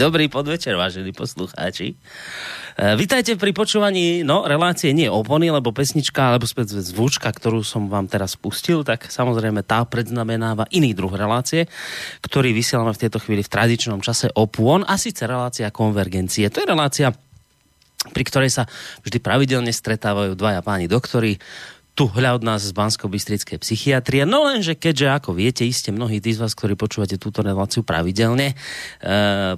Dobrý podvečer, vážení poslucháči. E, vítajte pri počúvaní no, relácie nie opony, lebo pesnička, alebo späť zvučka, ktorú som vám teraz pustil, tak samozrejme tá predznamenáva iný druh relácie, ktorý vysielame v tejto chvíli v tradičnom čase opon, a síce relácia konvergencie. To je relácia pri ktorej sa vždy pravidelne stretávajú dvaja páni doktori, tu hľa od nás z bansko bystrickej psychiatrie. No lenže keďže, ako viete, iste mnohí z vás, ktorí počúvate túto reláciu pravidelne, e,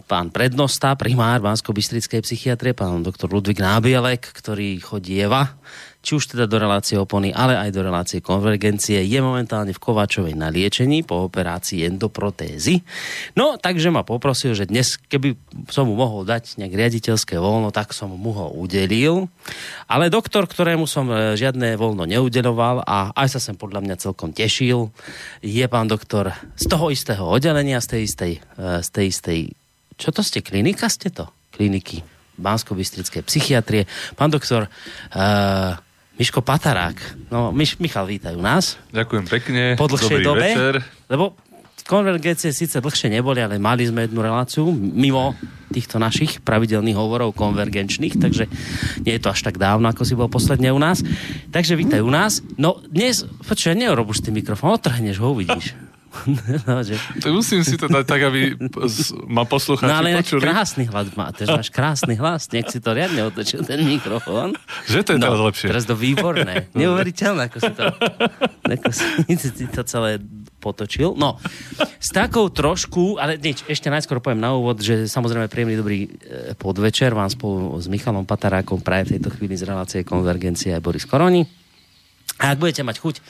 pán prednosta, primár bansko bystrickej psychiatrie, pán doktor Ludvík Nábielek, ktorý chodieva či už teda do relácie opony, ale aj do relácie konvergencie, je momentálne v Kováčovej na liečení po operácii endoprotézy. No, takže ma poprosil, že dnes, keby som mu mohol dať nejak riaditeľské voľno, tak som mu ho udelil. Ale doktor, ktorému som e, žiadne voľno neudeloval a aj sa sem podľa mňa celkom tešil, je pán doktor z toho istého oddelenia, z tej istej, e, z tej istej čo to ste, klinika ste to? Kliniky bansko psychiatrie. Pán doktor, uh, Miško Patarák. No, Miš, Michal, vítajú nás. Ďakujem pekne. Po dlhšej Dobrý dobe. Večer. Lebo konvergencie síce dlhšie neboli, ale mali sme jednu reláciu mimo týchto našich pravidelných hovorov konvergenčných, takže nie je to až tak dávno, ako si bol posledne u nás. Takže vítaj u nás. No dnes, počuj, neurob už tým mikrofón, otrhneš ho, uvidíš. no, že... Musím si to dať tak, aby ma poslucháči No ale počuli. krásny hlas má, ty máš krásny hlas, nech si to riadne otočil ten mikrofón. Že to je no, teraz lepšie. Teraz to výborné. Neuveriteľné, ako si to, ako si, to celé potočil. No, s takou trošku, ale nič, ešte najskôr poviem na úvod, že samozrejme príjemný dobrý e, podvečer vám spolu s Michalom Patarákom praje v tejto chvíli z relácie Konvergencie aj Boris Koroni. A ak budete mať chuť,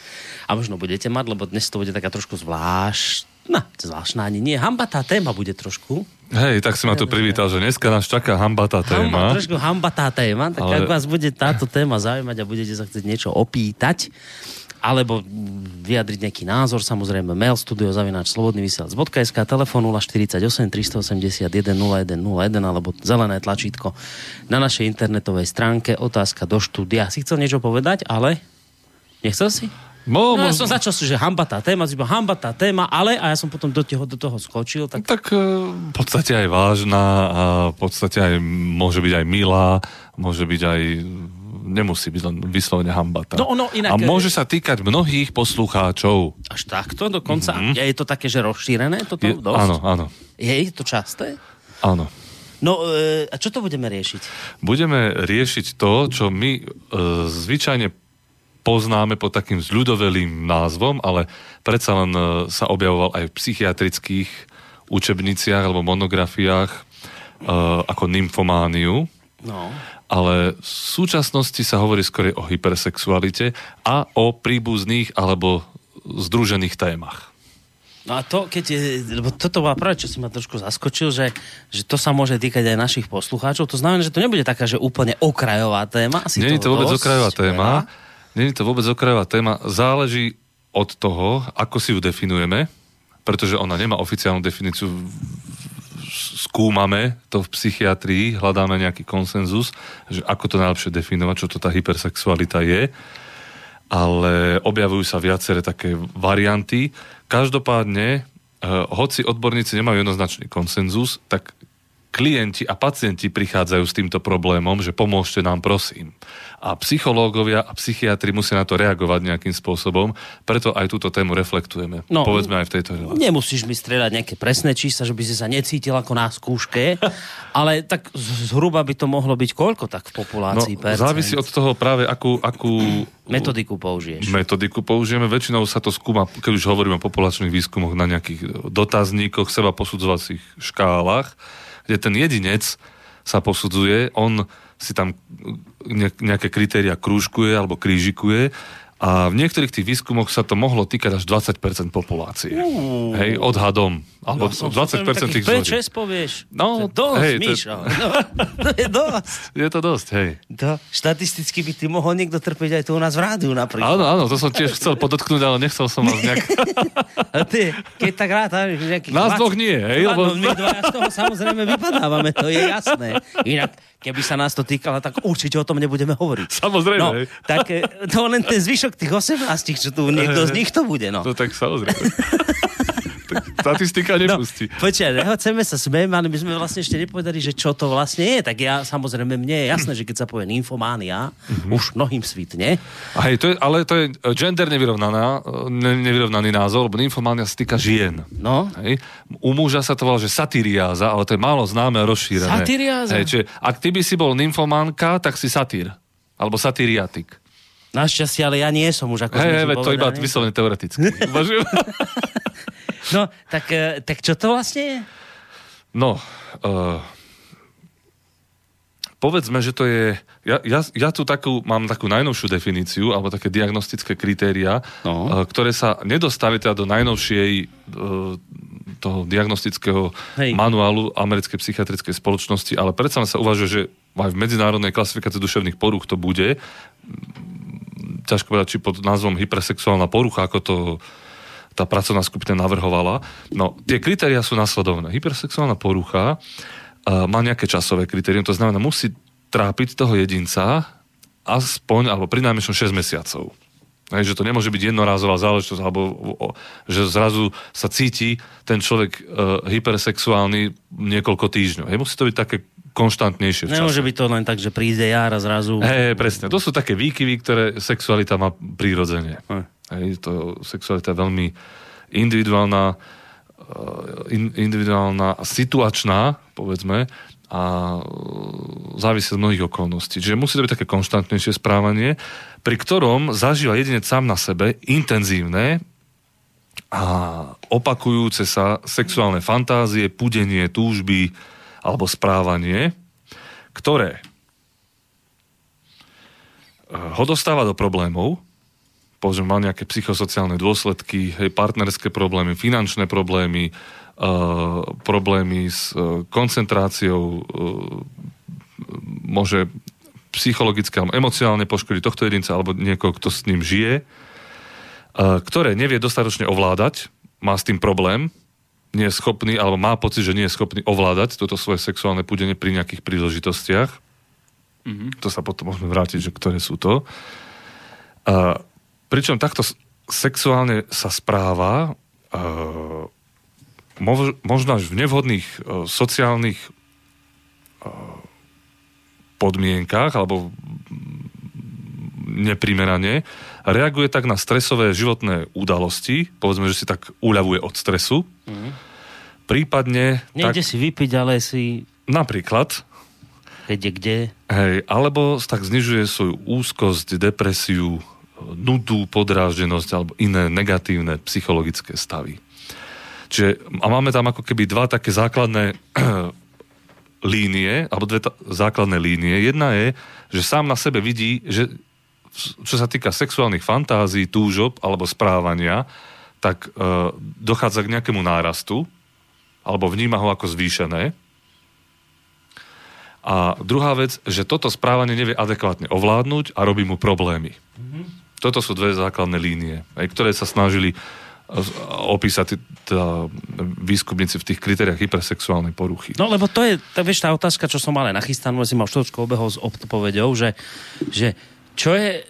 a možno budete mať, lebo dnes to bude taká trošku zvlášť, no, zvláštna ani nie, hambatá téma bude trošku. Hej, tak si ma tu privítal, že dneska nás čaká hambatá téma. Hamba, trošku hambatá téma, tak Ale... ak vás bude táto téma zaujímať a budete sa chcieť niečo opýtať, alebo vyjadriť nejaký názor, samozrejme mail studiozavináč.slobodnyvysielac.sk telefon 048 381 0101 alebo zelené tlačítko na našej internetovej stránke otázka do štúdia. Si chcel niečo povedať, ale Nechcel si? Mo, no, ja som začal že hamba tá téma, iba hamba tá téma, ale a ja som potom do toho, do toho skočil. Tak... tak e, v podstate aj vážna a v podstate aj môže byť aj milá, môže byť aj nemusí byť len vyslovene hambata. No, no, inak... A môže sa týkať mnohých poslucháčov. Až takto dokonca? Mm-hmm. Je to také, že rozšírené toto je, dosť? Áno, áno. Je to časté? Áno. No e, a čo to budeme riešiť? Budeme riešiť to, čo my e, zvyčajne poznáme pod takým zľudovelým názvom, ale predsa len e, sa objavoval aj v psychiatrických učebniciach alebo monografiách uh, ako nymfomániu. No. Ale v súčasnosti sa hovorí skôr o hypersexualite a o príbuzných alebo združených témach. No a to, keď je, lebo toto bola práve, čo si ma trošku zaskočil, že, že to sa môže týkať aj našich poslucháčov. To znamená, že to nebude taká, že úplne okrajová téma. Asi Nie je to vôbec okrajová téma. Veľa Není to vôbec okrajová téma. Záleží od toho, ako si ju definujeme, pretože ona nemá oficiálnu definíciu. Skúmame to v psychiatrii, hľadáme nejaký konsenzus, že ako to najlepšie definovať, čo to tá hypersexualita je. Ale objavujú sa viaceré také varianty. Každopádne, eh, hoci odborníci nemajú jednoznačný konsenzus, tak klienti a pacienti prichádzajú s týmto problémom, že pomôžte nám, prosím. A psychológovia a psychiatri musia na to reagovať nejakým spôsobom, preto aj túto tému reflektujeme. No, Povedzme aj v tejto relácii. Nemusíš mi strieľať nejaké presné čísla, že by si sa necítil ako na skúške, ale tak zhruba by to mohlo byť koľko tak v populácii? No, závisí od toho práve, akú, akú metodiku použiješ. Metodiku použijeme. Väčšinou sa to skúma, keď už hovoríme o populačných výskumoch, na nejakých dotazníkoch, seba posudzovacích škálach kde ten jedinec sa posudzuje, on si tam nejaké kritéria krúžkuje alebo krížikuje a v niektorých tých výskumoch sa to mohlo týkať až 20% populácie. Uh, Hej, odhadom. Alebo ja 20% tých zloží. povieš. No, to dosť, hej, Míšo. To... No, to je dosť. Je to dosť, hej. To, štatisticky by ty mohol niekto trpeť aj tu u nás v rádiu napríklad. Áno, áno, to som tiež chcel podotknúť, ale nechcel som vás nejak... a ty, keď tak rád, nejakých... Nás dvoch nie, hej? Lebo... No, my dvaja z toho samozrejme vypadávame, to je jasné. Inak, keby sa nás to týkalo, tak určite o tom nebudeme hovoriť. Samozrejme. No, tak eh, to len ten zvyšok tých 18, čo tu niekto z nich to bude, no. To tak samozrejme. Statistika nepustí. No, počkaj, chceme sa smieť, ale my sme vlastne ešte nepovedali, že čo to vlastne je. Tak ja, samozrejme, mne je jasné, že keď sa povie nymfománia, mm-hmm. už mnohým svitne. A hej, to je, ale to je gender nevyrovnaná, ne, nevyrovnaný názor, lebo nymfománia sa týka žien. No. Hej. U muža sa to volá, že satyriáza, ale to je málo známe a rozšírené. Satyriáza? Hej, čiže ak ty by si bol nymfománka, tak si satír. Alebo satyriatik. Našťastie, ale ja nie som už ako Hej, hey, to iba vyslovene teoreticky. no, tak, eh, tak čo to vlastne je? No, uh, povedzme, že to je... Ja, ja, ja tu takú, mám takú najnovšiu definíciu, alebo také diagnostické kritéria, no. uh, ktoré sa nedostali teda do najnovšej uh, toho diagnostického Hej. manuálu americkej psychiatrickej spoločnosti, ale predsa sa uvažuje, že aj v medzinárodnej klasifikácii duševných poruch to bude ťažko povedať, či pod názvom hypersexuálna porucha, ako to tá pracovná skupina navrhovala. No, tie kritéria sú nasledovné. Hypersexuálna porucha uh, má nejaké časové kritérium, to znamená, musí trápiť toho jedinca aspoň, alebo pri najmenšom 6 mesiacov. Hej, že to nemôže byť jednorázová záležitosť, alebo o, že zrazu sa cíti ten človek uh, hypersexuálny niekoľko týždňov. Hej, musí to byť také konštantnejšie v Nemôže byť to len tak, že príde jar a zrazu... Hej, presne. To sú také výkyvy, ktoré sexualita má prírodzene. Hej. Hej, to sexualita je veľmi individuálna, eh, in, individuálna a situačná, povedzme, a eh, závisí od mnohých okolností. Čiže musí to byť také konštantnejšie správanie, pri ktorom zažíva jedinec sám na sebe intenzívne a opakujúce sa sexuálne fantázie, pudenie, túžby, alebo správanie, ktoré eh, ho dostáva do problémov, povedzme, mal nejaké psychosociálne dôsledky, hej, partnerské problémy, finančné problémy, uh, problémy s uh, koncentráciou, uh, môže psychologicky alebo emocionálne poškodiť tohto jedinca alebo niekoho, kto s ním žije, uh, ktoré nevie dostatočne ovládať, má s tým problém, nie je schopný, alebo má pocit, že nie je schopný ovládať toto svoje sexuálne púdenie pri nejakých príležitostiach. Mm-hmm. To sa potom môžeme vrátiť, že ktoré sú to. A, pričom takto sexuálne sa správa a, možno až v nevhodných a, sociálnych a, podmienkách alebo neprimerane, reaguje tak na stresové životné udalosti, povedzme, že si tak uľavuje od stresu, mm. prípadne... Nejde tak, si vypiť, ale si... Napríklad. Je kde. Hej, alebo tak znižuje svoju úzkosť, depresiu, nudu, podráždenosť alebo iné negatívne psychologické stavy. Čiže, a máme tam ako keby dva také základné línie, alebo dve ta, základné línie. Jedna je, že sám na sebe vidí, že čo sa týka sexuálnych fantázií, túžob alebo správania, tak e, dochádza k nejakému nárastu, alebo vníma ho ako zvýšené. A druhá vec, že toto správanie nevie adekvátne ovládnuť a robí mu problémy. Mm-hmm. Toto sú dve základné línie, aj, ktoré sa snažili e, opísať tá výskumníci v tých kritériách hypersexuálnej poruchy. No lebo to je, tak vieš, tá otázka, čo som ale nachystanú, si mal štočku obehol s odpovedou, že, že čo je,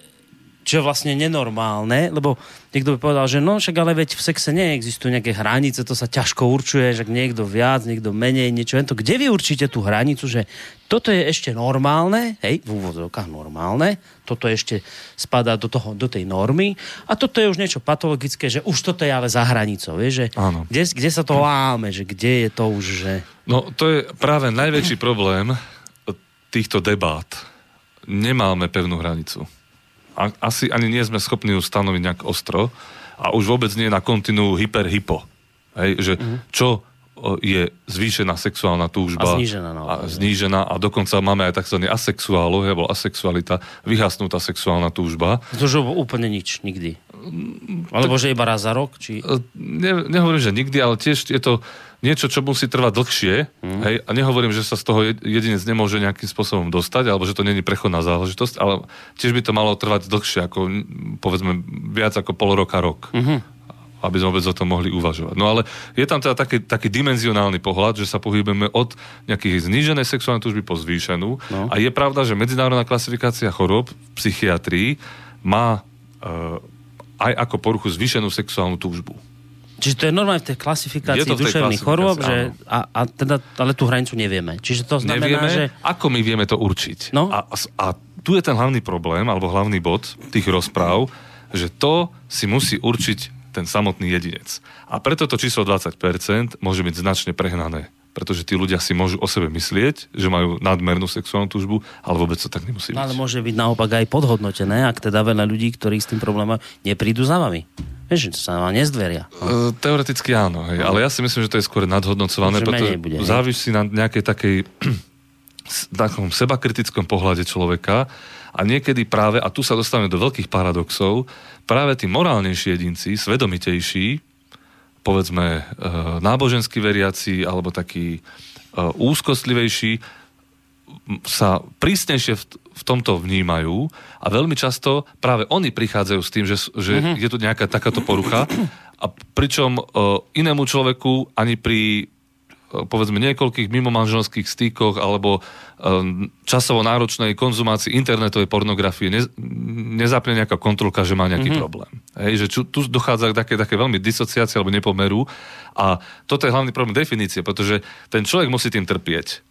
čo je vlastne nenormálne, lebo niekto by povedal, že no však ale veď v sexe neexistujú nejaké hranice, to sa ťažko určuje, že niekto viac, niekto menej, niečo. To. Kde vy určíte tú hranicu, že toto je ešte normálne, hej, v úvodzovkách normálne, toto ešte spadá do, toho, do tej normy a toto je už niečo patologické, že už toto je ale za hranicou, vieš, že kde, kde sa to láme, že kde je to už, že... No to je práve najväčší problém týchto debát nemáme pevnú hranicu. A, asi ani nie sme schopní ju stanoviť nejak ostro a už vôbec nie na kontinu hyper-hypo. Hej, že mm-hmm. čo je zvýšená sexuálna túžba. A znížená. No, a znížená a dokonca máme aj tzv. asexuálu, alebo asexualita, vyhasnutá sexuálna túžba. To už úplne nič, nikdy. Alebo že iba raz za rok? Či... Ne, nehovorím, že nikdy, ale tiež je to niečo, čo musí trvať dlhšie. Mm. Hej, a nehovorím, že sa z toho jedinec nemôže nejakým spôsobom dostať, alebo že to není prechodná záležitosť, ale tiež by to malo trvať dlhšie, ako povedzme viac ako pol roka, rok. Mm-hmm aby sme vôbec o tom mohli uvažovať. No ale je tam teda taký, taký dimenzionálny pohľad, že sa pohybujeme od nejakých zníženej sexuálnej túžby po zvýšenú. No. A je pravda, že medzinárodná klasifikácia chorób v psychiatrii má e, aj ako poruchu zvýšenú sexuálnu túžbu. Čiže to je normálne v tej klasifikácii Je to v tej duševných chorôb, že, a, a teda, ale tú hranicu nevieme. Čiže to znamená, Nevieme, že... ako my vieme to určiť. No. A, a, a tu je ten hlavný problém, alebo hlavný bod tých rozpráv, že to si musí určiť ten samotný jedinec. A preto to číslo 20% môže byť značne prehnané. Pretože tí ľudia si môžu o sebe myslieť, že majú nadmernú sexuálnu túžbu, ale vôbec to tak nemusí byť. No, ale môže byť naopak aj podhodnotené, ak teda veľa ľudí, ktorí s tým problémom neprídu za vami. Vieš, sa vám nezdveria. E, Teoreticky áno, hej, ale ja si myslím, že to je skôr nadhodnocované, Že pretože bude, závisí na nejakej takej takom sebakritickom pohľade človeka a niekedy práve, a tu sa dostávame do veľkých paradoxov, práve tí morálnejší jedinci, svedomitejší, povedzme e, nábožensky veriaci alebo takí e, úzkostlivejší, sa prísnejšie v, tomto vnímajú a veľmi často práve oni prichádzajú s tým, že, že Mhm. je tu nejaká takáto porucha a pričom e, inému človeku ani pri povedzme niekoľkých mimomanželských stykoch alebo e, časovo náročnej konzumácii internetovej pornografie ne, nezapne nejaká kontrolka, že má nejaký mm-hmm. problém. Hej, že ču, tu dochádza k také, také veľmi disociácii alebo nepomeru a toto je hlavný problém definície, pretože ten človek musí tým trpieť.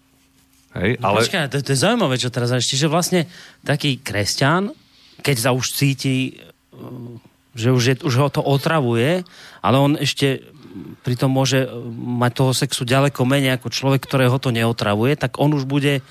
Hej, Ale... ale... Počkaj, to, to je zaujímavé, čo teraz ešte, že vlastne taký kresťan, keď sa už cíti, uh, že už, je, už ho to otravuje, ale on ešte pritom môže uh, mať toho sexu ďaleko menej ako človek, ktorého to neotravuje, tak on už bude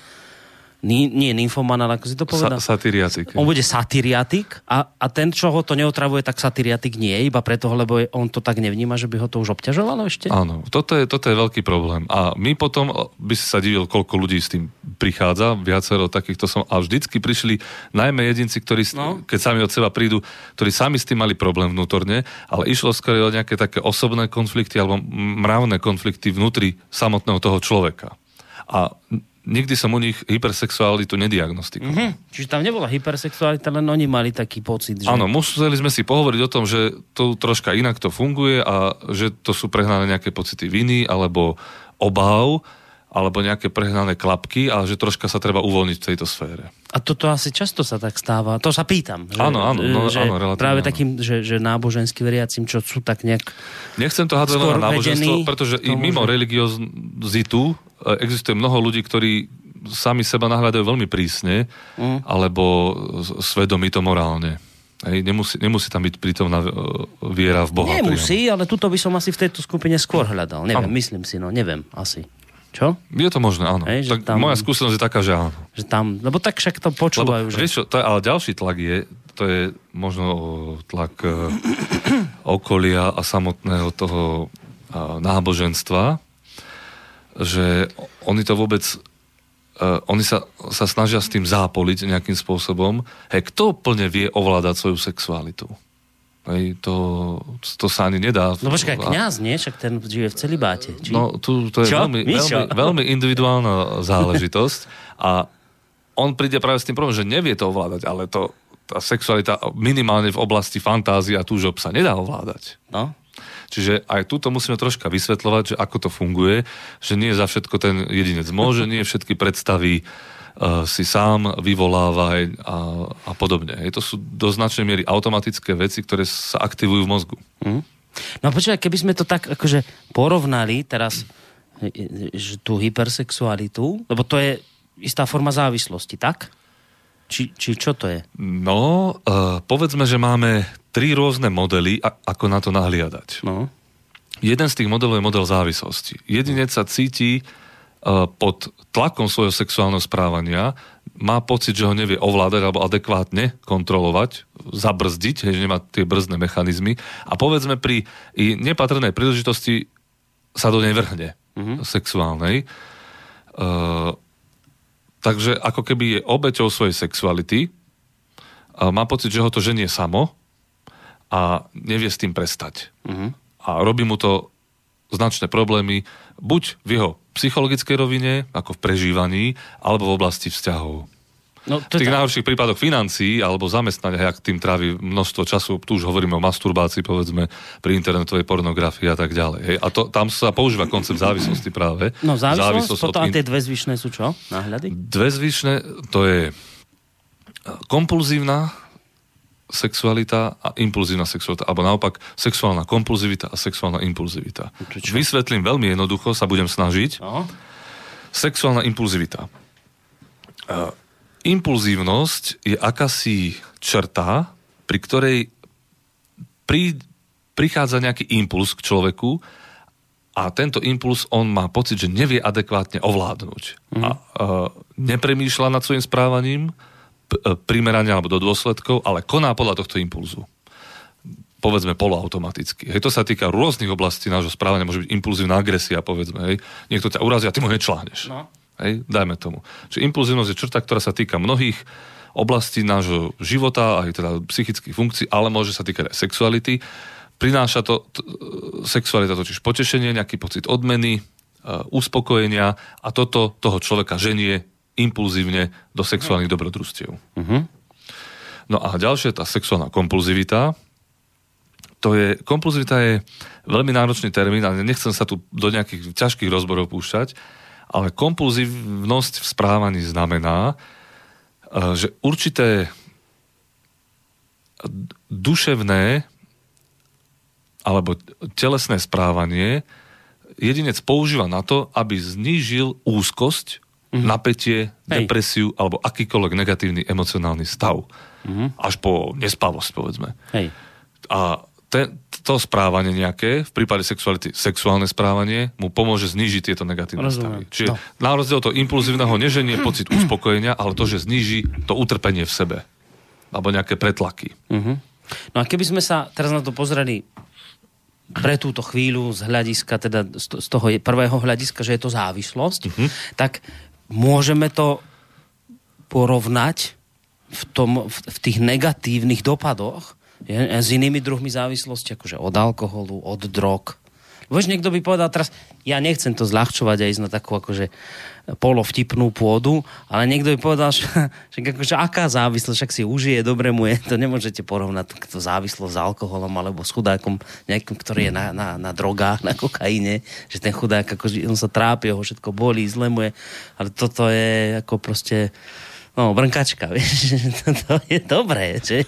nie, nie nymfoman, ale ako si to povedal? Sa, satyriatik. On bude satyriatik a, a ten, čo ho to neotravuje, tak satyriatik nie je, iba preto, lebo je, on to tak nevníma, že by ho to už obťažovalo ešte? Áno, toto je, toto je veľký problém. A my potom, by si sa divil, koľko ľudí s tým prichádza, viacero takýchto som, a vždycky prišli najmä jedinci, ktorí, No. keď sami od seba prídu, ktorí sami s tým mali problém vnútorne, ale išlo skôr o nejaké také osobné konflikty alebo mravné konflikty vnútri samotného toho človeka. A nikdy som u nich hypersexualitu nediagnostikoval. Hm, čiže tam nebola hypersexualita, len oni mali taký pocit, že... Áno, museli sme si pohovoriť o tom, že to troška inak to funguje a že to sú prehnané nejaké pocity viny alebo obáv alebo nejaké prehnané klapky a že troška sa treba uvoľniť v tejto sfére. A toto asi často sa tak stáva. To sa pýtam. Že, Áno, áno, no, že áno, relatívne Práve áno. takým, že, že nábožensky veriacim, čo sú tak nejak... Nechcem to hádzať len na náboženstvo, pretože to i mimo môže- religiozitu e, existuje mnoho ľudí, ktorí sami seba nahľadajú veľmi prísne Mm. alebo svedomito morálne. Hej, nemusí, nemusí tam byť prítomná e, viera v Boha. Nemusí, ale tuto by som asi v tejto skupine skôr hľadal. Neviem, Áno. myslím si, no neviem, asi. Čo? Je to možné, áno. Hej, že tak tam- Moja skúsenosť je taká, že áno. Že tam, lebo tak však to Lebo, počúvajú, že... vieš čo, to je, ale ďalší tlak je, to je možno tlak e, okolia a samotného toho a, náboženstva, že oni to vôbec uh, oni sa, sa snažia s tým zápoliť nejakým spôsobom. Hej, kto plne vie ovládať svoju sexualitu? Hej, to, to sa ani nedá. No počkaj, kňaz, nie? Však ten žije v celibáte. Či... No, tu, to je Čo? veľmi, Mišo? veľmi, veľmi individuálna záležitosť a on príde práve s tým problémom, že nevie to ovládať, ale to, tá sexualita minimálne v oblasti fantázie a túžob sa nedá ovládať. No? Čiže aj túto musíme troška vysvetľovať, že ako to funguje, že nie za všetko ten jedinec môže, nie všetky predstavy si sám vyvoláva a, a podobne. Hej, to sú do značnej miery automatické veci, ktoré sa aktivujú v mozgu. Hm? No a počkaj, keby sme to tak akože porovnali teraz e, e, tú hypersexualitu, lebo to je istá forma závislosti, tak? Či, či čo to je? No, uh, povedzme, že máme tri rôzne modely, a, ako na to nahliadať. No. Jeden z tých modelov je model závislosti. Jedinec sa cíti pod tlakom svojho sexuálneho správania, má pocit, že ho nevie ovládať alebo adekvátne kontrolovať, zabrzdiť, že nemá tie brzdné mechanizmy a povedzme pri nepatrnej príležitosti sa do nej vrhne mm-hmm. sexuálnej. Uh, takže ako keby je obeťou svojej sexuality, a má pocit, že ho to ženie samo a nevie s tým prestať. Mhm. A robí mu to značné problémy buď v jeho psychologickej rovine, ako v prežívaní, alebo v oblasti vzťahov. No, V to je tých najhorších prípadoch financií alebo zamestnania, ak tým trávi množstvo času, tu už hovoríme o masturbácii, povedzme, pri internetovej pornografii a tak ďalej. Hej. A to, tam sa používa koncept závislosti práve. No závislosť, Závislosť potom od a tie dve zvyšné sú čo? Náhľady? Dve zvyšné, to je kompulzívna sexualita a impulzívna sexualita, alebo naopak sexuálna kompulzivita a sexuálna impulzivita. Vysvetlím veľmi jednoducho, sa budem snažiť. No. Sexuálna impulzivita. Uh, impulzívnosť je akási črta, pri ktorej pri, prichádza nejaký impuls k človeku a tento impuls on má pocit, že nevie adekvátne ovládnuť. Mm. A uh, nepremýšľa nad svojim správaním, E, primerane alebo do dôsledkov, ale koná podľa tohto impulzu. Povedzme poloautomaticky. Hej, to sa týka rôznych oblastí nášho správania, môže byť impulzívna agresia, povedzme. Hej. Niekto ťa urazí a ty mu nečláhneš. No. Hej, dajme tomu. Čiže impulzívnosť je črta, ktorá sa týka mnohých oblastí nášho života, aj teda psychických funkcií, ale môže sa týkať aj sexuality. Prináša to t- sexualita totiž potešenie, nejaký pocit odmeny, uh, uspokojenia a toto toho človeka ženie impulzívne do sexuálnych dobrodružstiev. Uh-huh. No a ďalšia tá sexuálna kompulzivita. To je, kompulzivita je veľmi náročný termín a nechcem sa tu do nejakých ťažkých rozborov púšťať, ale kompulzívnosť v správaní znamená, e, že určité duševné alebo telesné správanie jedinec používa na to, aby znížil úzkosť mm-hmm. napätie, Hej. depresiu alebo akýkoľvek negatívny emocionálny stav. Mm-hmm. Až po nespavosť, povedzme. Hej. A te, to správanie nejaké, v prípade sexuality, sexuálne správanie, mu pomôže znížiť tieto negatívne Rozumiem. stavy. Čiže no. na rozdiel od toho impulzívneho neženie pocit uspokojenia, ale to, že zníži to utrpenie v sebe. Alebo nejaké pretlaky. Mm-hmm. No a keby sme sa teraz na to pozreli pre túto chvíľu z hľadiska, teda z toho prvého hľadiska, že je to závislosť, mm-hmm. tak môžeme to porovnať v, tom, v, v tých negatívnych dopadoch je, s inými druhmi závislosti, akože od alkoholu, od drog, Vieš, niekto by povedal teraz, ja nechcem to zľahčovať a ísť na takú akože polovtipnú pôdu, ale niekto by povedal, že, že akože aká závislosť, však si užije, dobre mu je, to nemôžete porovnať to závislosť s alkoholom alebo s chudákom nejakým, ktorý je na, na, na drogách, na kokaine, že ten chudák, akože on sa trápi, ho všetko bolí, zle mu je, ale toto je ako proste no, brnkačka, vieš, to je dobré, že?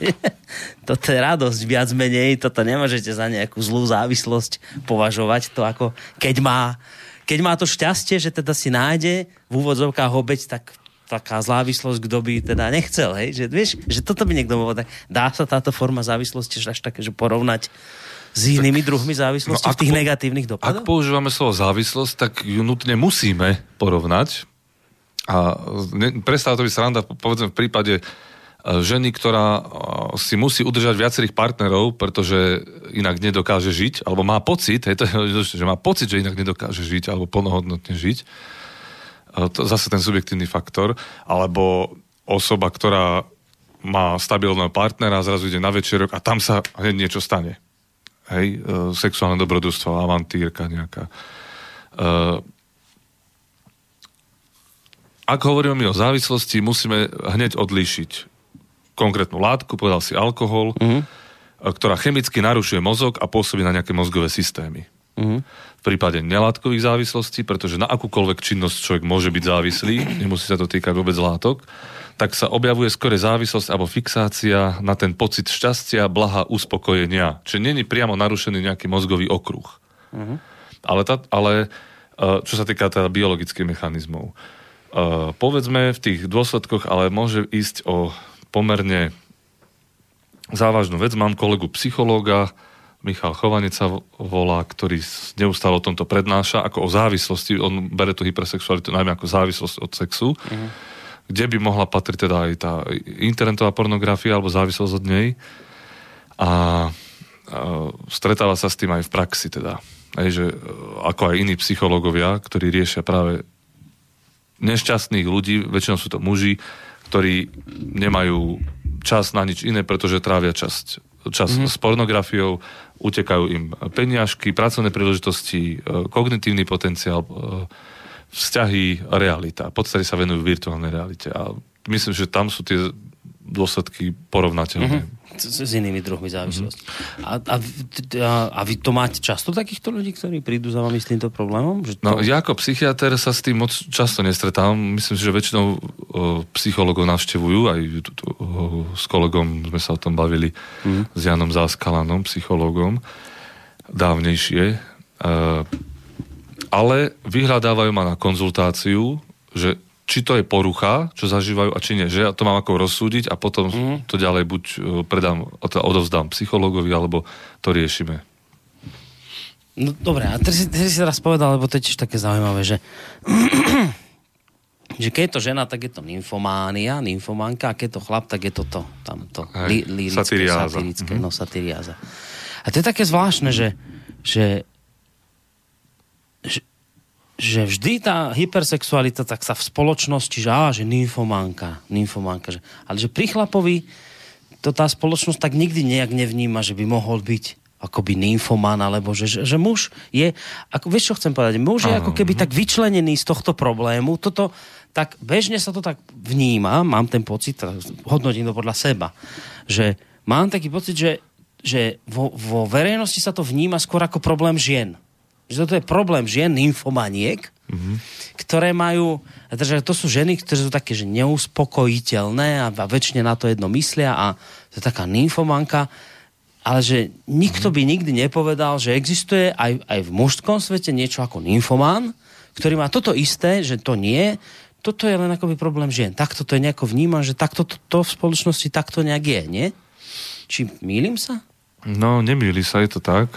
Toto je radosť viac menej, toto nemôžete za nejakú zlú závislosť považovať to ako, keď má, keď má to šťastie, že teda si nájde v úvodzovkách obeď, tak taká závislosť, kto by teda nechcel, hej? Že, vieš, že toto by niekto povedal. Dá sa táto forma závislosti až také, že porovnať s inými tak, druhmi závislosti no, v tých po, negatívnych dopadoch? Ak používame slovo závislosť, tak ju nutne musíme porovnať, a prestáva to byť sranda, povedzme v prípade ženy, ktorá e, si musí udržať viacerých partnerov, pretože inak nedokáže žiť, alebo má pocit, hej, to je, že má pocit, že inak nedokáže žiť, alebo plnohodnotne žiť. E, to zase ten subjektívny faktor. Alebo osoba, ktorá má stabilného partnera, zrazu ide na večerok a tam sa hneď niečo stane. Hej, sexuálne dobrodružstvo, avantírka nejaká ak hovoríme my o závislosti, musíme hneď odlíšiť konkrétnu látku, povedal si alkohol, mm-hmm. ktorá chemicky narušuje mozog a pôsobí na nejaké mozgové systémy. Mm-hmm. V prípade nelátkových závislostí, pretože na akúkoľvek činnosť človek môže byť závislý, nemusí sa to týkať vôbec látok, tak sa objavuje skore závislosť alebo fixácia na ten pocit šťastia, blaha, uspokojenia. Čiže není priamo narušený nejaký mozgový okruh. Mm-hmm. Ale, tá, ale e, čo sa týka teda biologických mechanizmov. Uh, povedzme v tých dôsledkoch, ale môže ísť o pomerne závažnú vec. Mám kolegu psychológa, Michal Chovanec sa volá, ktorý neustále o tomto prednáša ako o závislosti. On bere tú hypersexualitu najmä ako závislosť od sexu, uh-huh. kde by mohla patriť teda aj tá internetová pornografia alebo závislosť od nej. A, a stretáva sa s tým aj v praxi teda. Aj, že, ako aj iní psychológovia, ktorí riešia práve nešťastných ľudí, väčšinou sú to muži, ktorí nemajú čas na nič iné, pretože trávia časť, čas mm-hmm. s pornografiou, utekajú im peniažky, pracovné príležitosti, e, kognitívny potenciál, e, vzťahy, realita. V podstate sa venujú virtuálnej realite. A myslím, že tam sú tie dôsledky porovnateľné. Mm-hmm. s, s inými druhmi závislosti. Mm-hmm. A, a, a, a vy to máte často takýchto ľudí, ktorí prídu za vami s týmto problémom? Že to... No, ja ako psychiatr sa s tým moc často nestretám. Myslím si, že väčšinou o, psychologov navštevujú, aj o, s kolegom sme sa o tom bavili, mm. s Janom Záskalanom, psychologom, dávnejšie. E, ale vyhľadávajú ma na konzultáciu, že či to je porucha, čo zažívajú a či nie. Že ja to mám ako rozsúdiť a potom mm. to ďalej buď e, predám, odovzdám psychologovi, alebo to riešime. No dobre, a ty si, ty si teraz povedal, lebo to je tiež také zaujímavé, že že keď je to žena, tak je to nymfománia, nymfománka, a keď je to chlap, tak je to to, tam to li, lirické, satiriáza. satirické, mm-hmm. no satiriáza. A to je také zvláštne, že, že že vždy tá hypersexualita tak sa v spoločnosti, že á, že nymfománka, nymfománka, že, ale že pri chlapovi to tá spoločnosť tak nikdy nejak nevníma, že by mohol byť akoby nymfomán, alebo že, že, že muž je, ako, vieš čo chcem povedať, muž je ako keby tak vyčlenený z tohto problému, toto, tak bežne sa to tak vníma, mám ten pocit, hodnotím to podľa seba, že mám taký pocit, že, že vo, vo verejnosti sa to vníma skôr ako problém žien že toto je problém žien, nymfomaniek, mm-hmm. ktoré majú, že to sú ženy, ktoré sú také, že neuspokojiteľné a, a väčšine na to jedno myslia a to je taká nymfomanka, ale že nikto mm-hmm. by nikdy nepovedal, že existuje aj, aj v mužskom svete niečo ako nymfomán, ktorý má toto isté, že to nie, toto je len akoby problém žien. Takto to je nejako vnímam, že takto to, to v spoločnosti takto nejak je, nie? Či mýlim sa? No, nemýli sa, je to tak.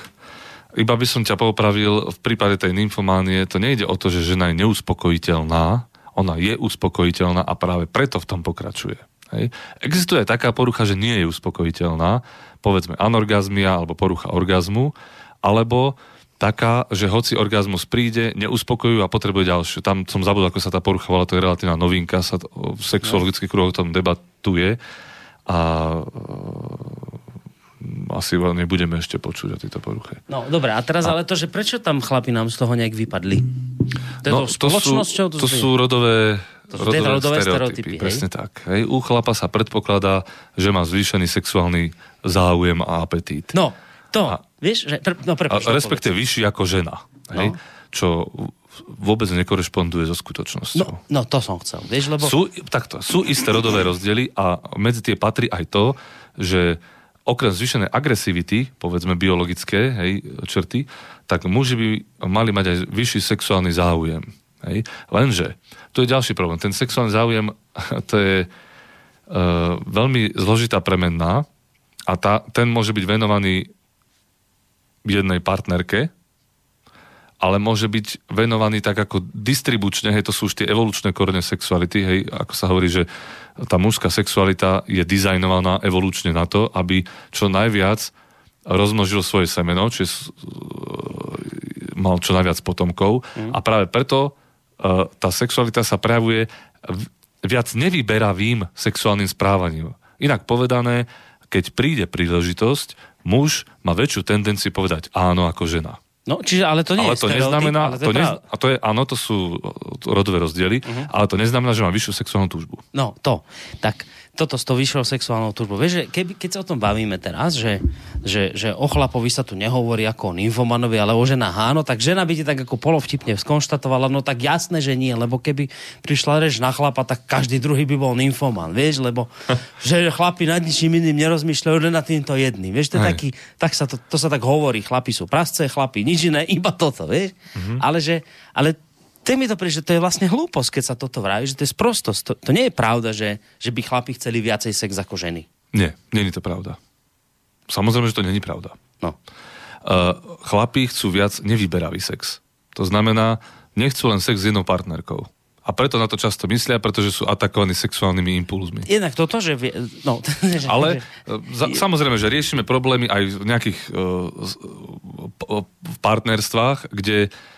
Iba by som ťa popravil, v prípade tej nymfománie to nejde o to, že žena je neuspokojiteľná, ona je uspokojiteľná a práve preto v tom pokračuje. Hej. Existuje aj taká porucha, že nie je uspokojiteľná, povedzme anorgazmia alebo porucha orgazmu, alebo taká, že hoci orgazmus príde, neuspokojujú a potrebuje ďalšiu. Tam som zabudol, ako sa tá porucha volá, to je relatívna novinka, sa to, v sexuologických kruhoch tom debatuje a asi nebudeme ešte počuť o tejto poruche. No, dobre, a teraz a... ale to, že prečo tam chlapi nám z toho nejak vypadli? To, no, to, sú, to, to sú rodové, to sú rodové, rodové stereotypy. stereotypy presne tak. Hej. U chlapa sa predpokladá, že má zvýšený sexuálny záujem a apetít. No, to, a, vieš, že, pre, no prepáč, a, respektive vyšší ako žena. Hej. No. Čo vôbec nekorešponduje so skutočnosťou. No, no to som chcel, vieš, lebo... Sú, takto, sú isté rodové rozdiely a medzi tie patrí aj to, že okrem zvýšenej agresivity, povedzme biologické hej, črty, tak muži by mali mať aj vyšší sexuálny záujem. Hej. Lenže, tu je ďalší problém. Ten sexuálny záujem, to je e, veľmi zložitá premenná a tá, ten môže byť venovaný jednej partnerke, ale môže byť venovaný tak ako distribučne, hej, to sú už tie evolučné korene sexuality, hej, ako sa hovorí, že tá mužská sexualita je dizajnovaná evolučne na to, aby čo najviac rozmnožil svoje semeno, čiže mal čo najviac potomkov mm. a práve preto uh, tá sexualita sa prejavuje viac nevyberavým sexuálnym správaním. Inak povedané, keď príde príležitosť, muž má väčšiu tendenciu povedať áno ako žena. No, čiže, ale to nie ale je to neznamená, ale to, to ne, a to je, áno, to sú rodové rozdiely, uh-huh. ale to neznamená, že má vyššiu sexuálnu túžbu. No, to. Tak toto s tou vyššou sexuálnou túžbou. Vieš, že keby, keď sa o tom bavíme teraz, že, že, že o chlapovi sa tu nehovorí ako o nymfomanovi, ale o žena áno, tak žena by ti tak ako polovtipne skonštatovala, no tak jasné, že nie, lebo keby prišla reč na chlapa, tak každý druhý by bol nymfoman, vieš, lebo že chlapi nad ničím iným nerozmýšľajú, len nad týmto jedným. Vieš, to, je taký, tak sa to, to sa tak hovorí, chlapi sú prasce, chlapi nič iné, iba toto, vieš. Mm-hmm. Ale, že, ale to mi to príde, že to je vlastne hlúposť, keď sa toto vraví, že to je sprostosť. To, to nie je pravda, že, že by chlapi chceli viacej sex ako ženy. Nie, nie je to pravda. Samozrejme, že to není pravda. No. Uh, chlapi chcú viac nevyberavý sex. To znamená, nechcú len sex s jednou partnerkou. A preto na to často myslia, pretože sú atakovaní sexuálnymi impulzmi. Jednak toto, že... Vie, no, že Ale že... Za, samozrejme, že riešime problémy aj v nejakých uh, partnerstvách, kde uh,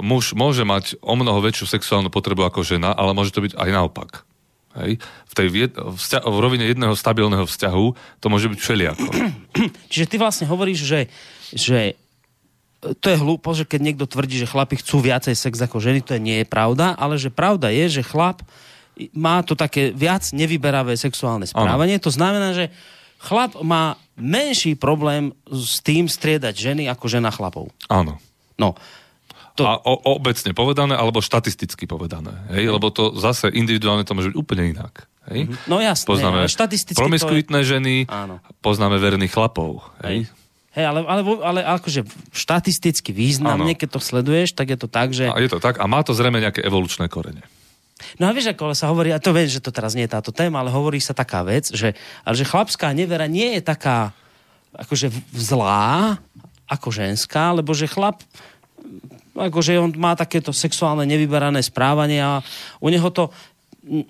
muž môže mať o mnoho väčšiu sexuálnu potrebu ako žena, ale môže to byť aj naopak. Hej. V, tej vzťa- v rovine jedného stabilného vzťahu to môže byť všelijako. Čiže ty vlastne hovoríš, že, že to je hlúpo, že keď niekto tvrdí, že chlapi chcú viacej sex ako ženy, to je nie je pravda, ale že pravda je, že chlap má to také viac nevyberavé sexuálne správanie. Ano. To znamená, že chlap má menší problém s tým striedať ženy ako žena chlapov. Áno. No, To... A o, obecne povedané, alebo štatisticky povedané. Hej? Lebo to zase individuálne to môže byť úplne inak. Hej? No jasné, poznáme štatisticky promiskuitné ženy, Áno. poznáme verných chlapov. Hej? Hej, ale, ale, ale akože štatisticky významne, Áno. keď to sleduješ, tak je to tak, že... A je to tak a má to zrejme nejaké evolučné korene. No a vieš, ako ale sa hovorí, a to viem, že to teraz nie je táto téma, ale hovorí sa taká vec, že, ale že chlapská nevera nie je taká akože zlá ako ženská, lebo že chlap akože on má takéto sexuálne nevyberané správanie a u neho to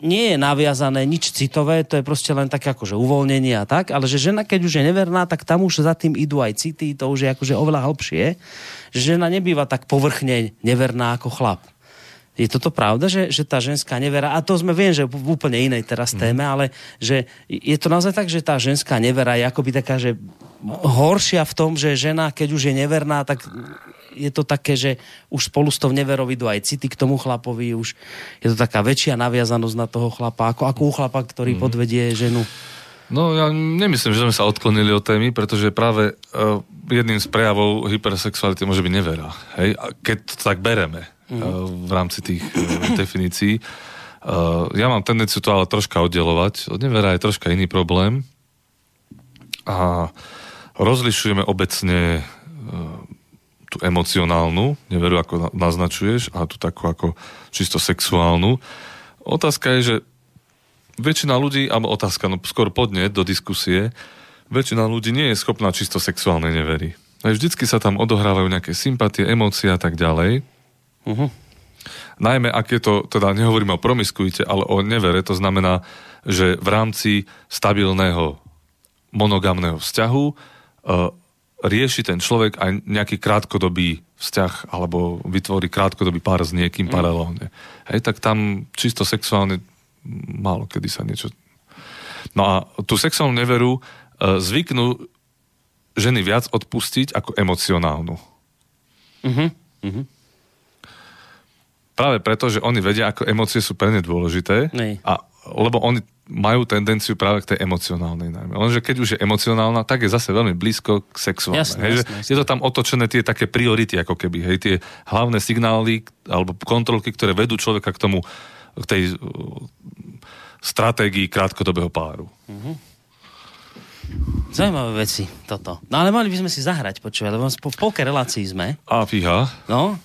nie je naviazané nič citové, to je proste len také akože uvoľnenie a tak, ale že žena, keď už je neverná, tak tam už za tým idú aj city, to už je akože oveľa hlbšie, že žena nebýva tak povrchne neverná ako chlap. Je toto pravda, že, že tá ženská nevera, a to sme viem, že v úplne inej teraz téme, ale že je to naozaj tak, že tá ženská nevera je akoby taká, že horšia v tom, že žena, keď už je neverná, tak je to také, že už spolu s tou neverou idú aj city k tomu chlapovi, už je to taká väčšia naviazanosť na toho chlapa, ako, ako u chlapa, ktorý podvedie ženu. No ja nemyslím, že sme sa odklonili od témy, pretože práve uh, jedným z prejavov hypersexuality môže byť nevera. Hej? A keď to tak bereme uh, v rámci tých uh, definícií, uh, ja mám tendenciu to ale troška oddelovať. Od nevera je troška iný problém a rozlišujeme obecne uh, tú emocionálnu neveru, ako na- naznačuješ, a tú takú ako čisto sexuálnu. Otázka je, že väčšina ľudí, alebo otázka, no skôr podnet do diskusie, väčšina ľudí nie je schopná čisto sexuálnej nevery. Vždycky sa tam odohrávajú nejaké sympatie, emócie a tak ďalej. Uh-huh. Najmä ak je to, teda nehovoríme o promiskuite, ale o nevere, to znamená, že v rámci stabilného monogamného vzťahu uh, rieši ten človek aj nejaký krátkodobý vzťah alebo vytvorí krátkodobý pár s niekým mm. paralelne. Hej, tak tam čisto sexuálne málo kedy sa niečo... No a tú sexuálnu neveru uh, zvyknú ženy viac odpustiť ako emocionálnu. Uh-huh. Uh-huh. Práve preto, že oni vedia, ako emócie sú pre ne dôležité. Nej. A, lebo oni majú tendenciu práve k tej emocionálnej najmä. Lenže keď už je emocionálna, tak je zase veľmi blízko k sexuálnej. Jasné, hej, že jasné, jasné. Je to tam otočené tie také priority, ako keby. Hej, tie hlavné signály alebo kontrolky, ktoré vedú človeka k tomu, k tej uh, stratégii krátkodobého páru. Zaujímavé veci toto. No ale mali by sme si zahrať, počúvaj, lebo po v polke relácii sme. A fíha, No,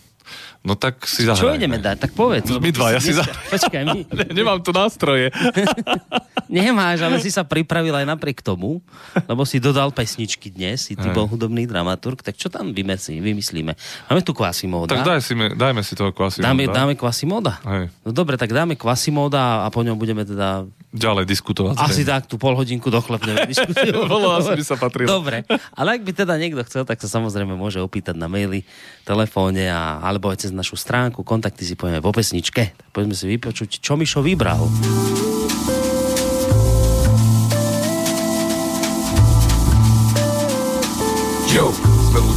no tak si zahrajme. čo ideme dať? Tak povedz. My dva, ja si za- Počkaj, my... Ne, nemám tu nástroje. Nemáš, ale si sa pripravil aj napriek tomu, lebo si dodal pesničky dnes, si ty bol hudobný dramaturg, tak čo tam vymyslí, vymyslíme? Máme tu Quasimoda. tak daj si, dajme si toho kvasi. dáme, dáme Quasimoda? Hej. No dobre, tak dáme Quasimoda a po ňom budeme teda Ďalej diskutovať. asi tak tú pol hodinku doklepneme diskusiu. Bolo, asi by sa patrilo. Dobre, ale ak by teda niekto chcel, tak sa samozrejme môže opýtať na maily, telefóne a, alebo aj cez našu stránku. Kontakty si povieme po pesničke. Tak poďme si vypočuť, čo Mišo vybral. Yo,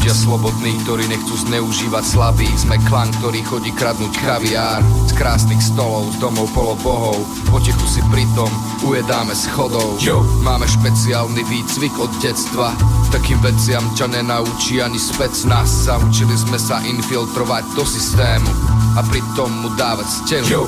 ľudia slobodní, ktorí nechcú zneužívať slabých Sme klan, ktorý chodí kradnúť kaviár Z krásnych stolov, z domov polobohov Potechu si pritom ujedáme schodov. Yo, máme špeciálny výcvik od detstva. Takým veciam ťa nenaučí ani spec nás. Zaučili sme sa infiltrovať do systému A pritom mu dávať stelu Yo,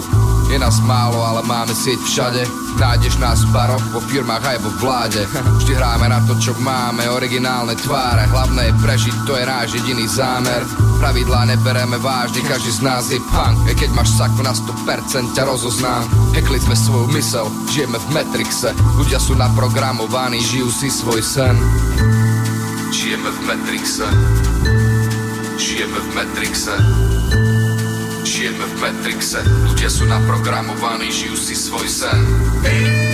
je nás málo, ale máme sieť všade. Nájdeš nás v baroch, vo firmách aj vo vláde. Vždy hráme na to, čo máme, originálne tváre. Hlavné je prežiť, to je náš jediný zámer. Pravidlá nebereme vážne, každý z nás je punk. Aj keď máš sako na 100% ťa rozoznám. Hekli sme svoju mysel, žijeme v Matrixe. Ľudia sú naprogramovaní, žijú si svoj sen. Žijeme v Matrixe. Žijeme v Matrixe. Žijeme v Matrixe, ľudia sú naprogramovaní, žijú si svoj sen. Ty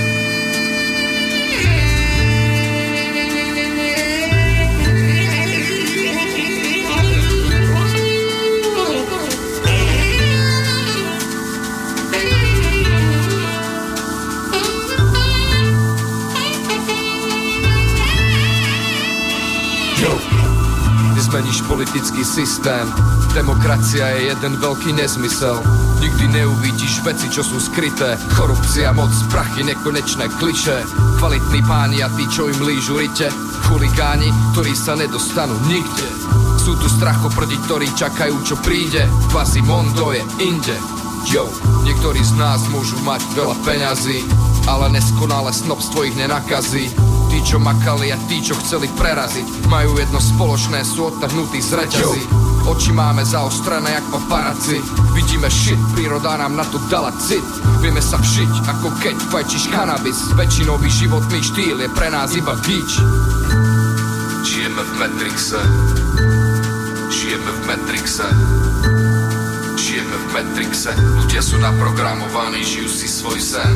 zmeníš politický systém. Demokracia je jeden veľký nezmysel. Nikdy neuvidíš veci, čo sú skryté. Korupcia, moc, prachy, nekonečné kliše. Kvalitní páni a tí, čo im lížu rite. Chuligáni, ktorí sa nedostanú nikde. Sú tu strachoprdi, ktorí čakajú, čo príde. Mondo je inde. Yo, niektorí z nás môžu mať veľa peňazí, ale neskonale snobstvo ich nenakazí. Tí, čo makali a tí, čo chceli preraziť Majú jedno spoločné, sú odtrhnutí z reťazí Oči máme zaostrené jak paparazzi Vidíme shit, príroda nám na to dala cit. Vieme sa všiť, ako keď fajčíš kanabis. Väčšinový životný štýl je pre nás iba gíč Žijeme v Matrixe. Žijeme v Matrixe. Žijeme v Matrixe. Ľudia sú naprogramovaní, žijú si svoj sen.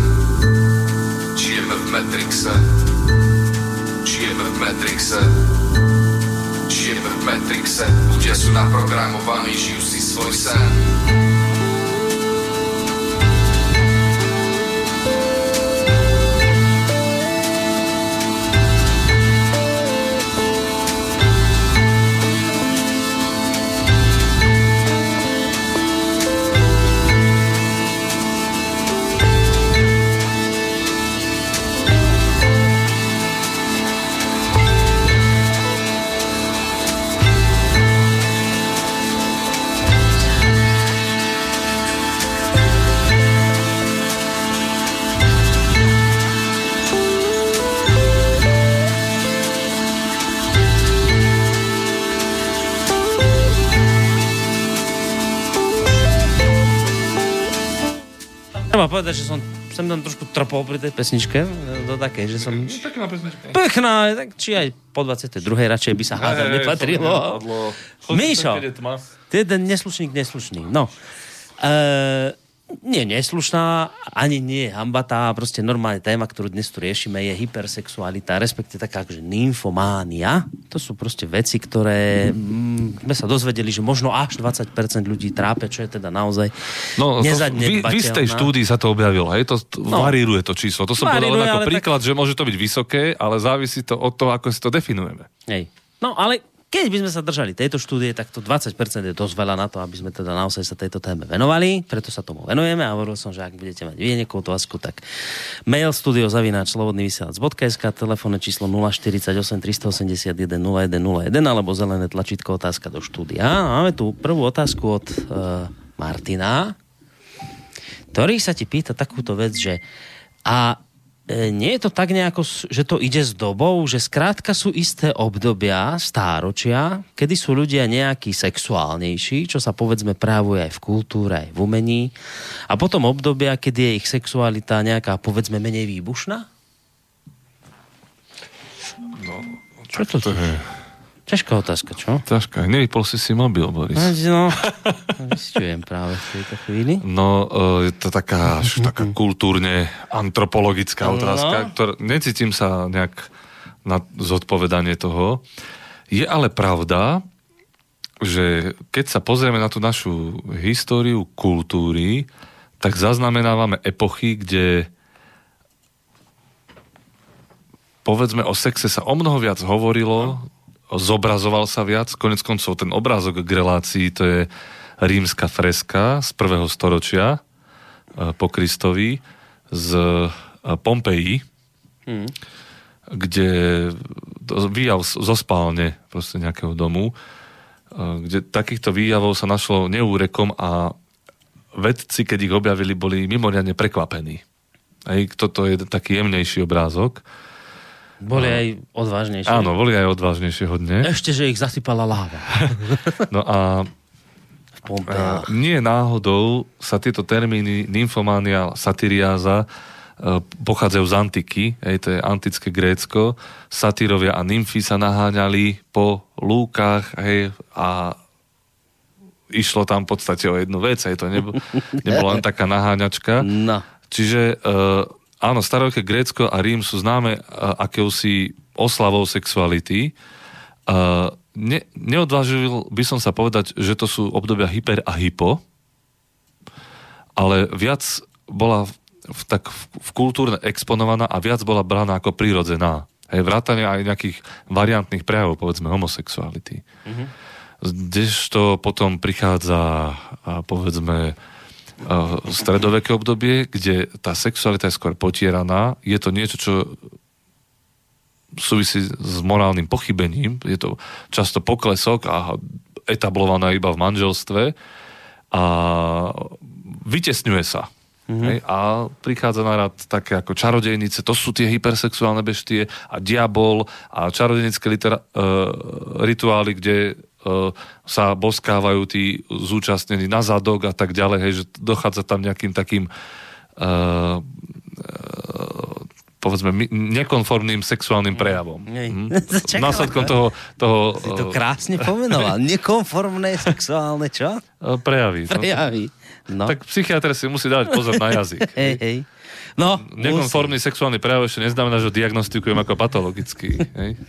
Žijeme v Matrixe Žijeme v Matrixe. Žijeme v Matrixe. Ľudia sú naprogramovaní, žijú si svoj sen Treba povedať, že som sem tam trošku trpol pri tej pesničke, do také, že som... Pekná pesnička. Pekná, tak či aj po 22. radšej by sa hádam nepatrilo. Míšo, ty jeden neslušník neslušný. No. Uh, nie neslušná, ani nie hambatá, proste normálne téma, ktorú dnes tu riešime, je hypersexualita, respektive taká akože nymfománia. To sú proste veci, ktoré mm, sme sa dozvedeli, že možno až 20% ľudí trápe, čo je teda naozaj No, to, v, v istej štúdii sa to objavilo, hej, to no. varíruje to číslo. To som povedal len ako príklad, tak... že môže to byť vysoké, ale závisí to od toho, ako si to definujeme. Hej. No, ale keď by sme sa držali tejto štúdie, tak to 20% je dosť veľa na to, aby sme teda naozaj sa tejto téme venovali, preto sa tomu venujeme a hovoril som, že ak budete mať vy nejakú otázku, tak mail studio zavináč slobodnyvysielac.sk, telefónne číslo 048 381 0101 alebo zelené tlačítko otázka do štúdia. Máme tu prvú otázku od uh, Martina, ktorý sa ti pýta takúto vec, že a nie je to tak nejako, že to ide s dobou, že skrátka sú isté obdobia, stáročia, kedy sú ľudia nejakí sexuálnejší, čo sa povedzme právuje aj v kultúre, aj v umení. A potom obdobia, kedy je ich sexualita nejaká povedzme menej výbušná? No, čo to, to je? Ťažká otázka, čo? Ťažká. Nevypol si si mobil, Boris. No, zistujem práve v tejto chvíli. No, e, je to taká, až taká kultúrne antropologická no. otázka, no. ktorá, necítim sa nejak na zodpovedanie toho. Je ale pravda, že keď sa pozrieme na tú našu históriu kultúry, tak zaznamenávame epochy, kde povedzme o sexe sa o mnoho viac hovorilo, zobrazoval sa viac. Konec koncov ten obrázok k relácii to je rímska freska z prvého storočia e, po Kristovi z e, Pompeji, hmm. kde výjav zo spálne proste nejakého domu, e, kde takýchto výjavov sa našlo neúrekom a vedci, keď ich objavili, boli mimoriadne prekvapení. Aj toto je taký jemnejší obrázok. Boli aj odvážnejšie. Áno, boli aj odvážnejšie hodne. Ešte, že ich zasypala láva. no a a nie náhodou sa tieto termíny nymfománia, satyriáza e, pochádzajú z antiky, hej, to je antické Grécko. Satyrovia a nymfy sa naháňali po lúkach hej, a išlo tam v podstate o jednu vec, hej, to nebo, nebola len taká naháňačka. No. Čiže uh, áno, staroveké Grécko a Rím sú známe uh, akousi oslavou sexuality. Uh, ne, neodvážil by som sa povedať, že to sú obdobia hyper a hypo, ale viac bola v, v, tak v, v kultúrne exponovaná a viac bola braná ako prirodzená. Hej, vrátane aj nejakých variantných prejavov, povedzme, homosexuality. Mm-hmm. Kdežto potom prichádza, a povedzme, stredoveké obdobie, kde tá sexualita je skôr potieraná. Je to niečo, čo súvisí s morálnym pochybením. Je to často poklesok a etablovaná iba v manželstve a vytesňuje sa. Mm-hmm. Hej, a prichádza na rad také ako čarodejnice, to sú tie hypersexuálne beštie a diabol a čarodejnické litera- uh, rituály, kde sa boskávajú tí zúčastnení na zadok a tak ďalej, hej, že dochádza tam nejakým takým uh, povedzme, nekonformným sexuálnym prejavom. Mm. Následkom toho, toho... Si to krásne pomenoval. Nekonformné sexuálne čo? Prejavy. Prejavy. No. Tak psychiatr si musí dávať pozor na jazyk. hej, hej. No, Nekonformný musí. sexuálny prejav ešte neznamená, že diagnostikujem ako patologický. Hej?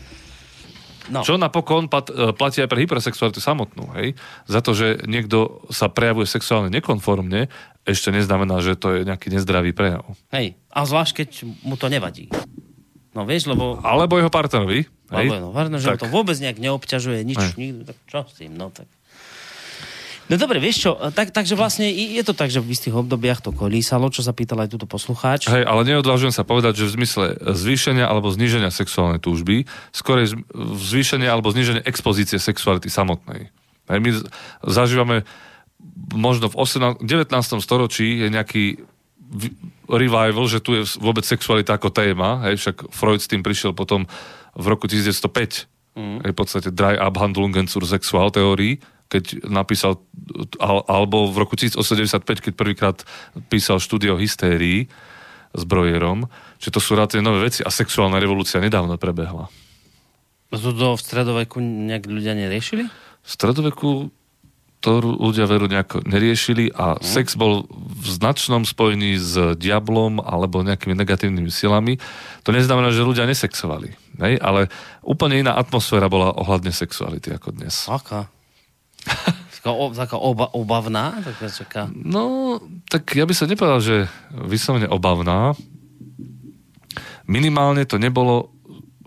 No. Čo napokon pat, e, platí aj pre hypersexualitu samotnú. Hej? Za to, že niekto sa prejavuje sexuálne nekonformne, ešte neznamená, že to je nejaký nezdravý prejav. Hej, a zvlášť, keď mu to nevadí. No vieš, lebo... Alebo jeho partnerovi. Hej? Alebo jeho že tak. to vôbec nejak neobťažuje, nič, nikto, tak čo s tým, no tak... No dobre, vieš čo, tak, takže vlastne je to tak, že v istých obdobiach to kolísalo, čo sa pýtal aj túto poslucháč. Hej, ale neodvážujem sa povedať, že v zmysle zvýšenia alebo zníženia sexuálnej túžby, skôr zvýšenia alebo zníženia expozície sexuality samotnej. Hej, my zažívame možno v 18, 19. storočí je nejaký revival, že tu je vôbec sexualita ako téma, hej, však Freud s tým prišiel potom v roku 1905, mm. hej, v podstate Dry Abhandlungen zur Sexualtheorie, keď napísal, alebo v roku 1895, keď prvýkrát písal štúdio hystérii s Brojerom, že to sú rád nové veci a sexuálna revolúcia nedávno prebehla. To v stredoveku nejak ľudia neriešili? V stredoveku to ľudia veru nejako neriešili a mm. sex bol v značnom spojení s diablom alebo nejakými negatívnymi silami. To neznamená, že ľudia nesexovali. Nej? Ale úplne iná atmosféra bola ohľadne sexuality ako dnes. Aká? Taká oba, obavná? Taká, taká... No, tak ja by som nepovedal, že vyslovene obavná. Minimálne to nebolo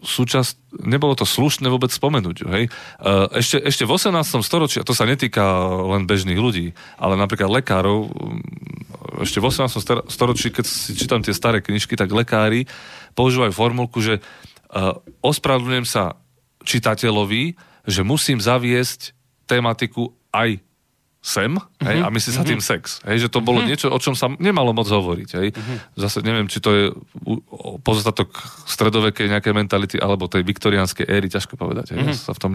súčasť, nebolo to slušné vôbec spomenúť. Hej? E, ešte, ešte v 18. storočí, a to sa netýka len bežných ľudí, ale napríklad lekárov, mm, ešte v 18. storočí, keď si čítam tie staré knižky, tak lekári používajú formulku, že e, ospravedlňujem sa čitateľovi, že musím zaviesť tematiku aj sem hej, uh-huh. a myslí sa uh-huh. tým sex. Hej, že to bolo uh-huh. niečo, o čom sa nemalo moc hovoriť. Hej. Uh-huh. Zase neviem, či to je pozostatok stredovekej nejakej mentality alebo tej viktoriánskej éry, ťažko povedať. Hej. Uh-huh. Sa v tom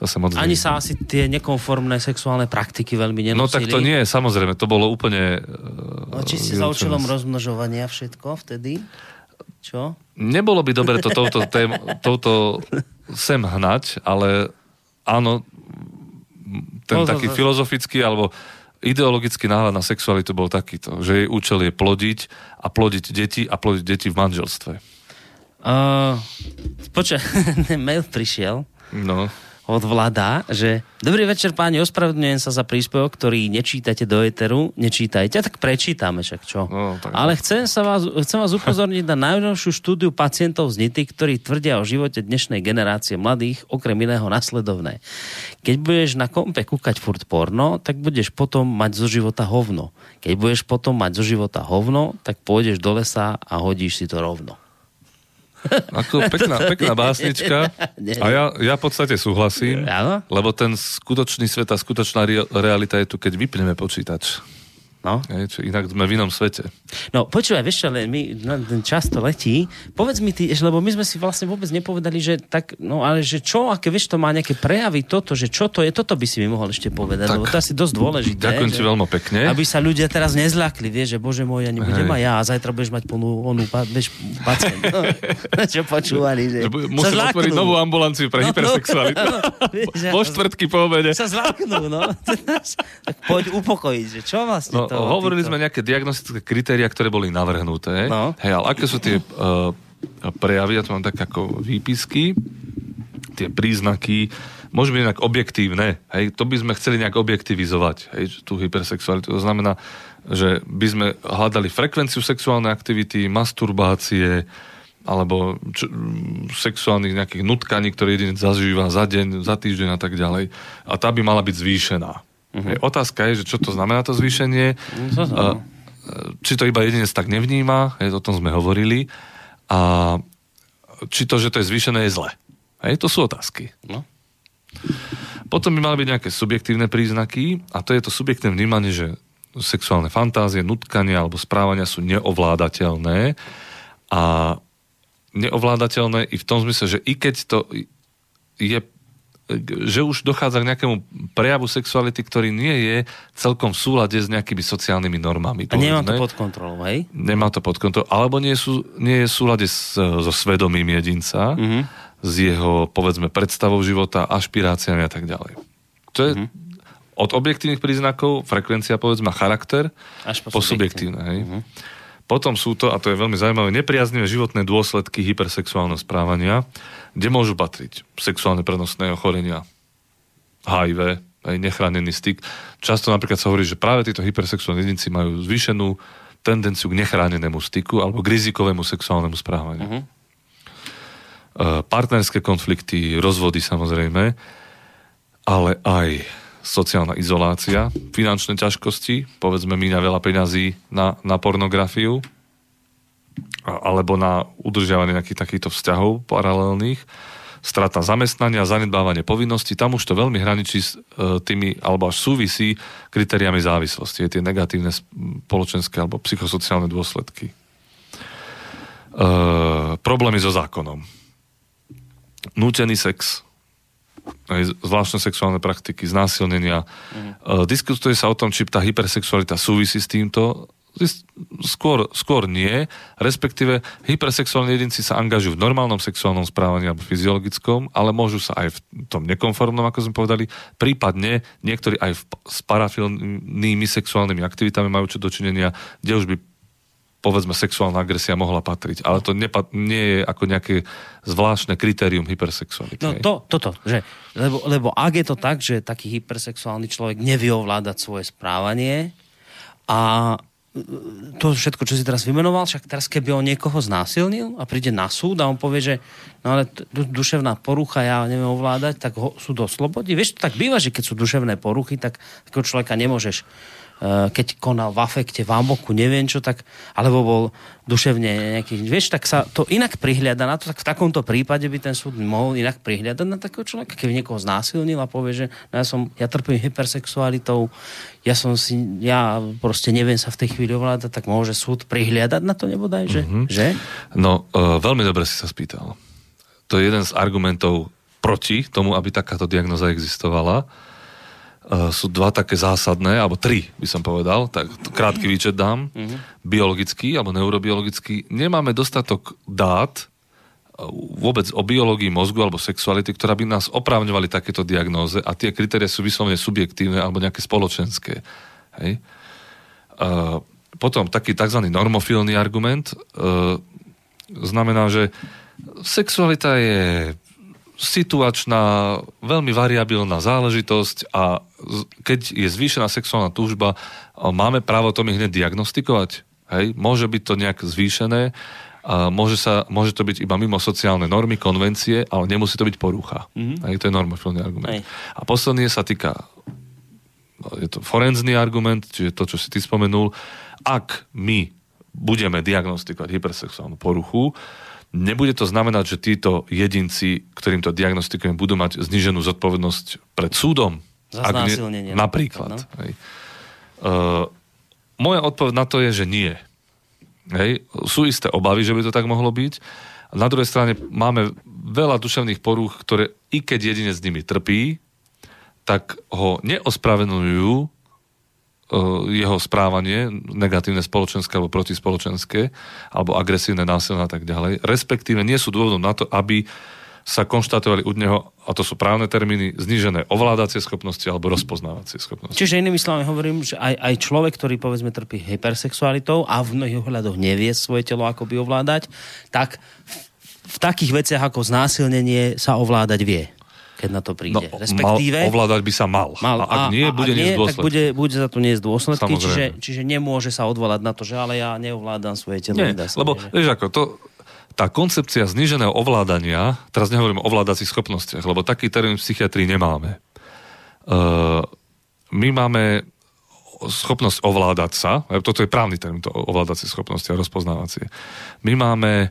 zase moc Ani neviem. sa asi tie nekonformné sexuálne praktiky veľmi nenosili. No tak to nie, samozrejme, to bolo úplne... No, či si za účelom rozmnožovania všetko vtedy? Čo? Nebolo by dobre to touto, tém, touto sem hnať, ale áno, ten no, taký no, filozofický alebo ideologický náhľad na sexualitu bol takýto, že jej účel je plodiť a plodiť deti a plodiť deti v manželstve. Uh, počkaj, mail prišiel. No od Vlada, že dobrý večer páni, ospravedlňujem sa za príspevok, ktorý nečítate do Eteru, nečítajte, tak prečítame však čo. No, tak Ale chcem, sa vás, chcem vás upozorniť na najnovšiu štúdiu pacientov z NITY, ktorí tvrdia o živote dnešnej generácie mladých, okrem iného nasledovné. Keď budeš na kompe kúkať furt porno, tak budeš potom mať zo života hovno. Keď budeš potom mať zo života hovno, tak pôjdeš do lesa a hodíš si to rovno. Ako pekná, pekná básnička. A ja, ja v podstate súhlasím, lebo ten skutočný svet a skutočná realita je tu, keď vypneme počítač. No. Je, čo inak sme v inom svete. No počúvaj, vieš ale my, no, ten čas to letí. Povedz mi ty, lebo my sme si vlastne vôbec nepovedali, že tak, no ale že čo, aké vieš, to má nejaké prejavy toto, že čo to je, toto by si mi mohol ešte povedať, tak, lebo to je asi dosť dôležité. Ďakujem ti veľmi pekne. Aby sa ľudia teraz nezľakli, vieš, že bože môj, ja nebudem aj ja a zajtra budeš mať plnú onú, vieš, pacient. No, čo počúvali, že, že Musím otvoriť novú ambulanciu pre no, hypersexualitu. No, no, po štvrtky po obede. Sa zláknú, no. tak poď upokojiť, že čo vlastne no, to, hovorili týto... sme nejaké diagnostické kritéria, ktoré boli navrhnuté. No. Hej, ale aké sú tie uh, prejavy, ja to mám tak ako výpisky, tie príznaky, môžu byť nejak objektívne. Hej, to by sme chceli nejak objektivizovať, hej, tú hypersexualitu. To znamená, že by sme hľadali frekvenciu sexuálnej aktivity, masturbácie, alebo č- sexuálnych nejakých nutkaní, ktoré jedinec zažíva za deň, za týždeň a tak ďalej. A tá by mala byť zvýšená. Uh-huh. Otázka je, že čo to znamená to zvýšenie. No, to uh, či to iba jedinec tak nevníma, hej, o tom sme hovorili, a či to, že to je zvýšené, je zle. Hej, to sú otázky. No. Potom by mali byť nejaké subjektívne príznaky a to je to subjektívne vnímanie, že sexuálne fantázie, nutkania alebo správania sú neovládateľné a neovládateľné i v tom zmysle, že i keď to je že už dochádza k nejakému prejavu sexuality, ktorý nie je celkom v súlade s nejakými sociálnymi normami. A nemá to pod kontrolou, hej? Nemá to pod kontrolou, alebo nie, sú, nie je v súlade s, so svedomím jedinca, mm-hmm. s jeho, povedzme, predstavou života, ašpiráciami a tak ďalej. To je mm-hmm. od objektívnych príznakov, frekvencia, povedzme, charakter, Až po, po subjektívne. Hej? Mm-hmm. Potom sú to, a to je veľmi zaujímavé, nepriaznivé životné dôsledky hypersexuálneho správania, kde môžu patriť sexuálne prenosné ochorenia, HIV, aj nechránený styk. Často napríklad sa hovorí, že práve títo hypersexuálni jedinci majú zvýšenú tendenciu k nechránenému styku alebo k rizikovému sexuálnemu správaniu. Uh-huh. Partnerské konflikty, rozvody samozrejme, ale aj sociálna izolácia, finančné ťažkosti, povedzme míňa veľa peňazí na, na pornografiu, alebo na udržiavanie nejakých takýchto vzťahov paralelných, strata zamestnania, zanedbávanie povinností, tam už to veľmi hraničí s e, tými, alebo až súvisí kritériami závislosti, tie negatívne spoločenské alebo psychosociálne dôsledky. E, problémy so zákonom. Nútený sex, aj zvláštne sexuálne praktiky, znásilnenia. Mm. Diskutuje sa o tom, či tá hypersexualita súvisí s týmto. Skôr, skôr nie, respektíve hypersexuálni jedinci sa angažujú v normálnom sexuálnom správaní alebo fyziologickom, ale môžu sa aj v tom nekonformnom, ako sme povedali, prípadne niektorí aj v, s parafilnými sexuálnymi aktivitami majú čo dočinenia, kde už by povedzme sexuálna agresia mohla patriť. Ale to nepa- nie je ako nejaké zvláštne kritérium hypersexuality. No to, toto, že, lebo, lebo ak je to tak, že taký hypersexuálny človek nevie ovládať svoje správanie a to všetko, čo si teraz vymenoval, však teraz keby on niekoho znásilnil a príde na súd a on povie, že no ale duševná porucha ja neviem ovládať, tak ho súd oslobodí. Vieš, to tak býva, že keď sú duševné poruchy, tak takého človeka nemôžeš keď konal v afekte, v amoku, neviem čo, tak, alebo bol duševne nejaký, vieš, tak sa to inak prihliada na to, tak v takomto prípade by ten súd mohol inak prihliadať na takého človeka, keby niekoho znásilnil a povie, že no ja som, ja trpím hypersexualitou, ja som si, ja proste neviem sa v tej chvíli ovládať, tak môže súd prihliadať na to nebodaj, že? Mm-hmm. že? No, uh, veľmi dobre si sa spýtal. To je jeden z argumentov proti tomu, aby takáto diagnoza existovala sú dva také zásadné, alebo tri by som povedal, tak krátky výčet dám. Uh-huh. Biologický alebo neurobiologický. Nemáme dostatok dát uh, vôbec o biológii mozgu alebo sexuality, ktorá by nás oprávňovali takéto diagnóze a tie kritérie sú vyslovene subjektívne alebo nejaké spoločenské. Hej? Uh, potom taký tzv. normofilný argument uh, znamená, že sexualita je situačná, veľmi variabilná záležitosť a keď je zvýšená sexuálna túžba, máme právo to mi hneď diagnostikovať. Hej? Môže byť to nejak zvýšené, a môže, sa, môže to byť iba mimo sociálne normy, konvencie, ale nemusí to byť porucha. Mm-hmm. Hej? To je normofilný argument. Hej. A posledný sa týka no, je to forenzný argument, čiže to, čo si ty spomenul. Ak my budeme diagnostikovať hypersexuálnu poruchu, Nebude to znamenať, že títo jedinci, ktorým to diagnostikujem, budú mať zniženú zodpovednosť pred súdom. Za znásilnenie. Napríklad. No. Hej. Uh, moja odpoveď na to je, že nie. Hej. Sú isté obavy, že by to tak mohlo byť. Na druhej strane máme veľa duševných porúch, ktoré i keď jedine s nimi trpí, tak ho neospravedlňujú jeho správanie, negatívne spoločenské alebo protispoločenské, alebo agresívne násilné a tak ďalej, respektíve nie sú dôvodom na to, aby sa konštatovali u neho, a to sú právne termíny, znížené ovládacie schopnosti alebo rozpoznávacie schopnosti. Čiže inými slovami hovorím, že aj, aj človek, ktorý povedzme trpí hypersexualitou a v mnohých ohľadoch nevie svoje telo ako by ovládať, tak v, v takých veciach ako znásilnenie sa ovládať vie keď na to príde. No, Respektíve... Mal, ovládať by sa mal. mal. A ak nie, a, bude nie, tak bude, bude za to niesť dôsledky, čiže, čiže nemôže sa odvolať na to, že ale ja neovládam svoje telo. Nie, lebo, že... vieš ako, to, tá koncepcia zníženého ovládania, teraz nehovorím o ovládacích schopnostiach, lebo taký termín v psychiatrii nemáme. Uh, my máme schopnosť ovládať sa, toto je právny termín, to ovládacie schopnosti a rozpoznávacie. My máme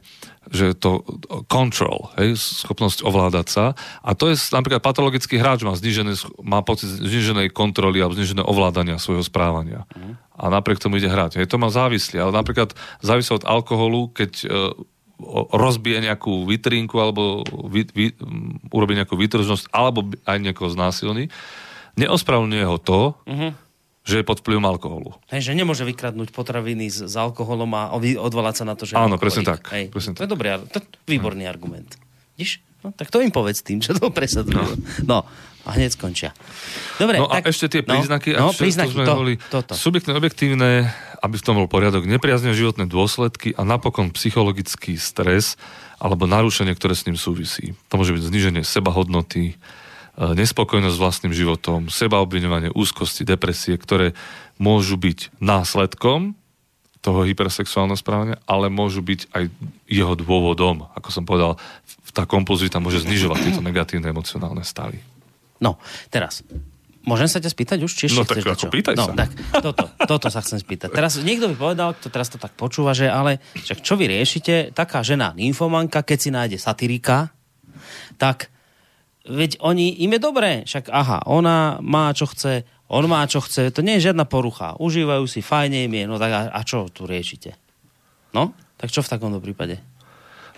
že to control, hej, schopnosť ovládať sa a to je napríklad patologický hráč má, znižené, má pocit zniženej kontroly alebo znižené ovládania svojho správania. Mm. A napriek tomu ide hrať. Hej, to má závislý, ale napríklad závisí od alkoholu, keď uh, rozbije nejakú vitrínku alebo vy, vy, um, urobí nejakú výtržnosť alebo aj niekoho znásilní, neospravňuje ho to, mm-hmm že je pod vplyvom alkoholu. Hej, že nemôže vykradnúť potraviny s, s alkoholom a odvolať sa na to, že Áno, presne tak, Hej, presne to je dobrý, to je výborný hmm. argument. Vidíš? No, tak to im povedz tým, čo to presadujú. No. no, a hneď skončia. Dobre, no tak, a ešte tie no, príznaky, no, príznaky sme to, hovorili, toto. subjektné, objektívne, aby v tom bol poriadok, nepriazne životné dôsledky a napokon psychologický stres alebo narušenie, ktoré s ním súvisí. To môže byť zníženie sebahodnoty, nespokojnosť s vlastným životom, sebaobviňovanie, úzkosti, depresie, ktoré môžu byť následkom toho hypersexuálneho správania, ale môžu byť aj jeho dôvodom. Ako som povedal, tá kompozita môže znižovať tieto negatívne emocionálne stavy. No, teraz, Môžem sa ťa spýtať už? Či no tak ako pýtaj no, sa. Tak, toto, toto sa chcem spýtať. Teraz niekto by povedal, kto teraz to tak počúva, že ale však čo vy riešite, taká žena nymfomanka, keď si nájde satirika, tak veď oni, im je dobré, však aha, ona má čo chce, on má čo chce, to nie je žiadna porucha, užívajú si, fajne im je, no tak a, a čo tu riešite? No, tak čo v takomto prípade?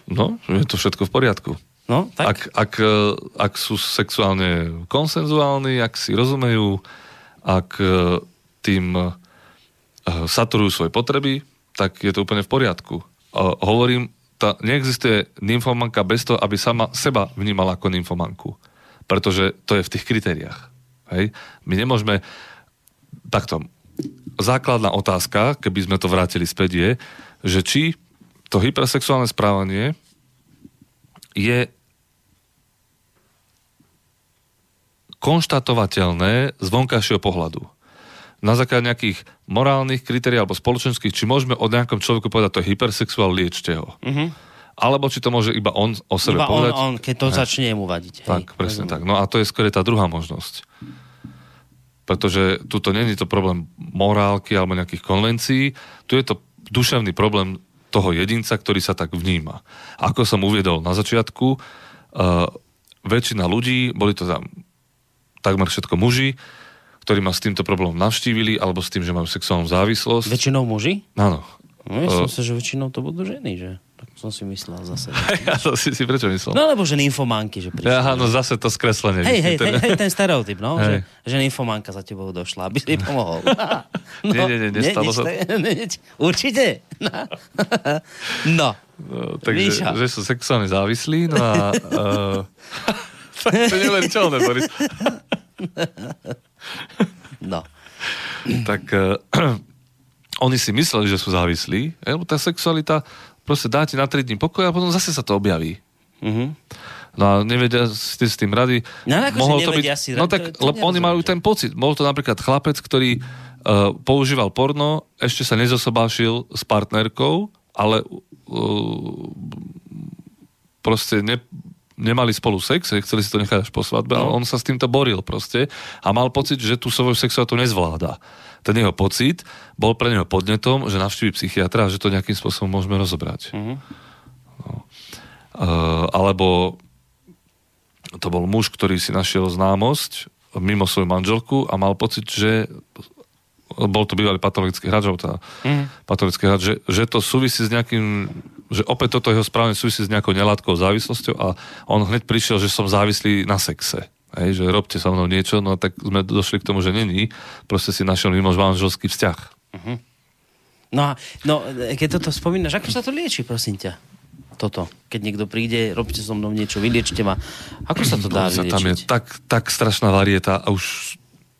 No, je to všetko v poriadku. No, tak? Ak, ak, e, ak sú sexuálne konsenzuálni, ak si rozumejú, ak e, tým e, saturujú svoje potreby, tak je to úplne v poriadku. Hovorím tá, neexistuje nymfomanka bez toho, aby sama seba vnímala ako nymfomanku. Pretože to je v tých kritériách. Hej? My nemôžeme... Takto. Základná otázka, keby sme to vrátili späť, je, že či to hypersexuálne správanie je konštatovateľné z vonkajšieho pohľadu na základe nejakých morálnych kritérií alebo spoločenských, či môžeme o nejakom človeku povedať, to je hypersexuál, liečte ho. Mm-hmm. Alebo či to môže iba on o sebe iba povedať. On, on, keď to hej. začne mu vadiť. Hej. Tak, presne Rozumiem. tak. No a to je skôr tá druhá možnosť. Pretože tu to není to problém morálky alebo nejakých konvencií, tu je to duševný problém toho jedinca, ktorý sa tak vníma. Ako som uviedol na začiatku, uh, väčšina ľudí, boli to tam takmer všetko muži, ktorí ma s týmto problémom navštívili, alebo s tým, že majú sexuálnu závislosť. Väčšinou muži? Áno. No, ja som sa, že väčšinou to budú ženy, že? Tak som si myslel zase. ja to si, si prečo myslel? No lebo že nymfománky, že prišli. Aha, no zase to skreslenie. Hej, hej, hej, hej, ten stereotyp, no, že, že nymfománka za tebou došla, aby si jej pomohol. no, nie, nie, nie, nestalo sa. Určite. No. no takže, že sú sexuálne závislí, no a... Uh, to neuveriteľné, Boris. No. tak uh, oni si mysleli, že sú závislí, lebo tá sexualita proste dá ti na 3 dní pokoj a potom zase sa to objaví. Mm-hmm. No a nevedia si s tým rady. No ako Mohol to byť, si No tak, to, to lebo oni majú ten pocit. Bol to napríklad chlapec, ktorý uh, používal porno, ešte sa nezosobášil s partnerkou, ale uh, proste ne, nemali spolu sex, chceli si to nechať až po svadbe, no. ale on sa s týmto boril proste a mal pocit, že tú svoju sexualitu nezvláda. Ten jeho pocit bol pre neho podnetom, že navštívi psychiatra a že to nejakým spôsobom môžeme rozobrať. Mm-hmm. No. Uh, alebo to bol muž, ktorý si našiel známosť mimo svoju manželku a mal pocit, že bol to bývalý patologický hráč, tá mm. patologický hráč, že, že to súvisí s nejakým že opäť toto jeho správne súvisí s nejakou nelátkou závislosťou a on hneď prišiel, že som závislý na sexe. Hej, že robte so mnou niečo, no tak sme došli k tomu, že není. Proste si našiel mimo manželský vzťah. Uh-huh. No a no, keď toto spomínaš, ako sa to lieči, prosím ťa? Toto. Keď niekto príde, robte so mnou niečo, vyliečte ma. Ako sa to dá vyliečiť? Tam je tak, tak strašná varieta a už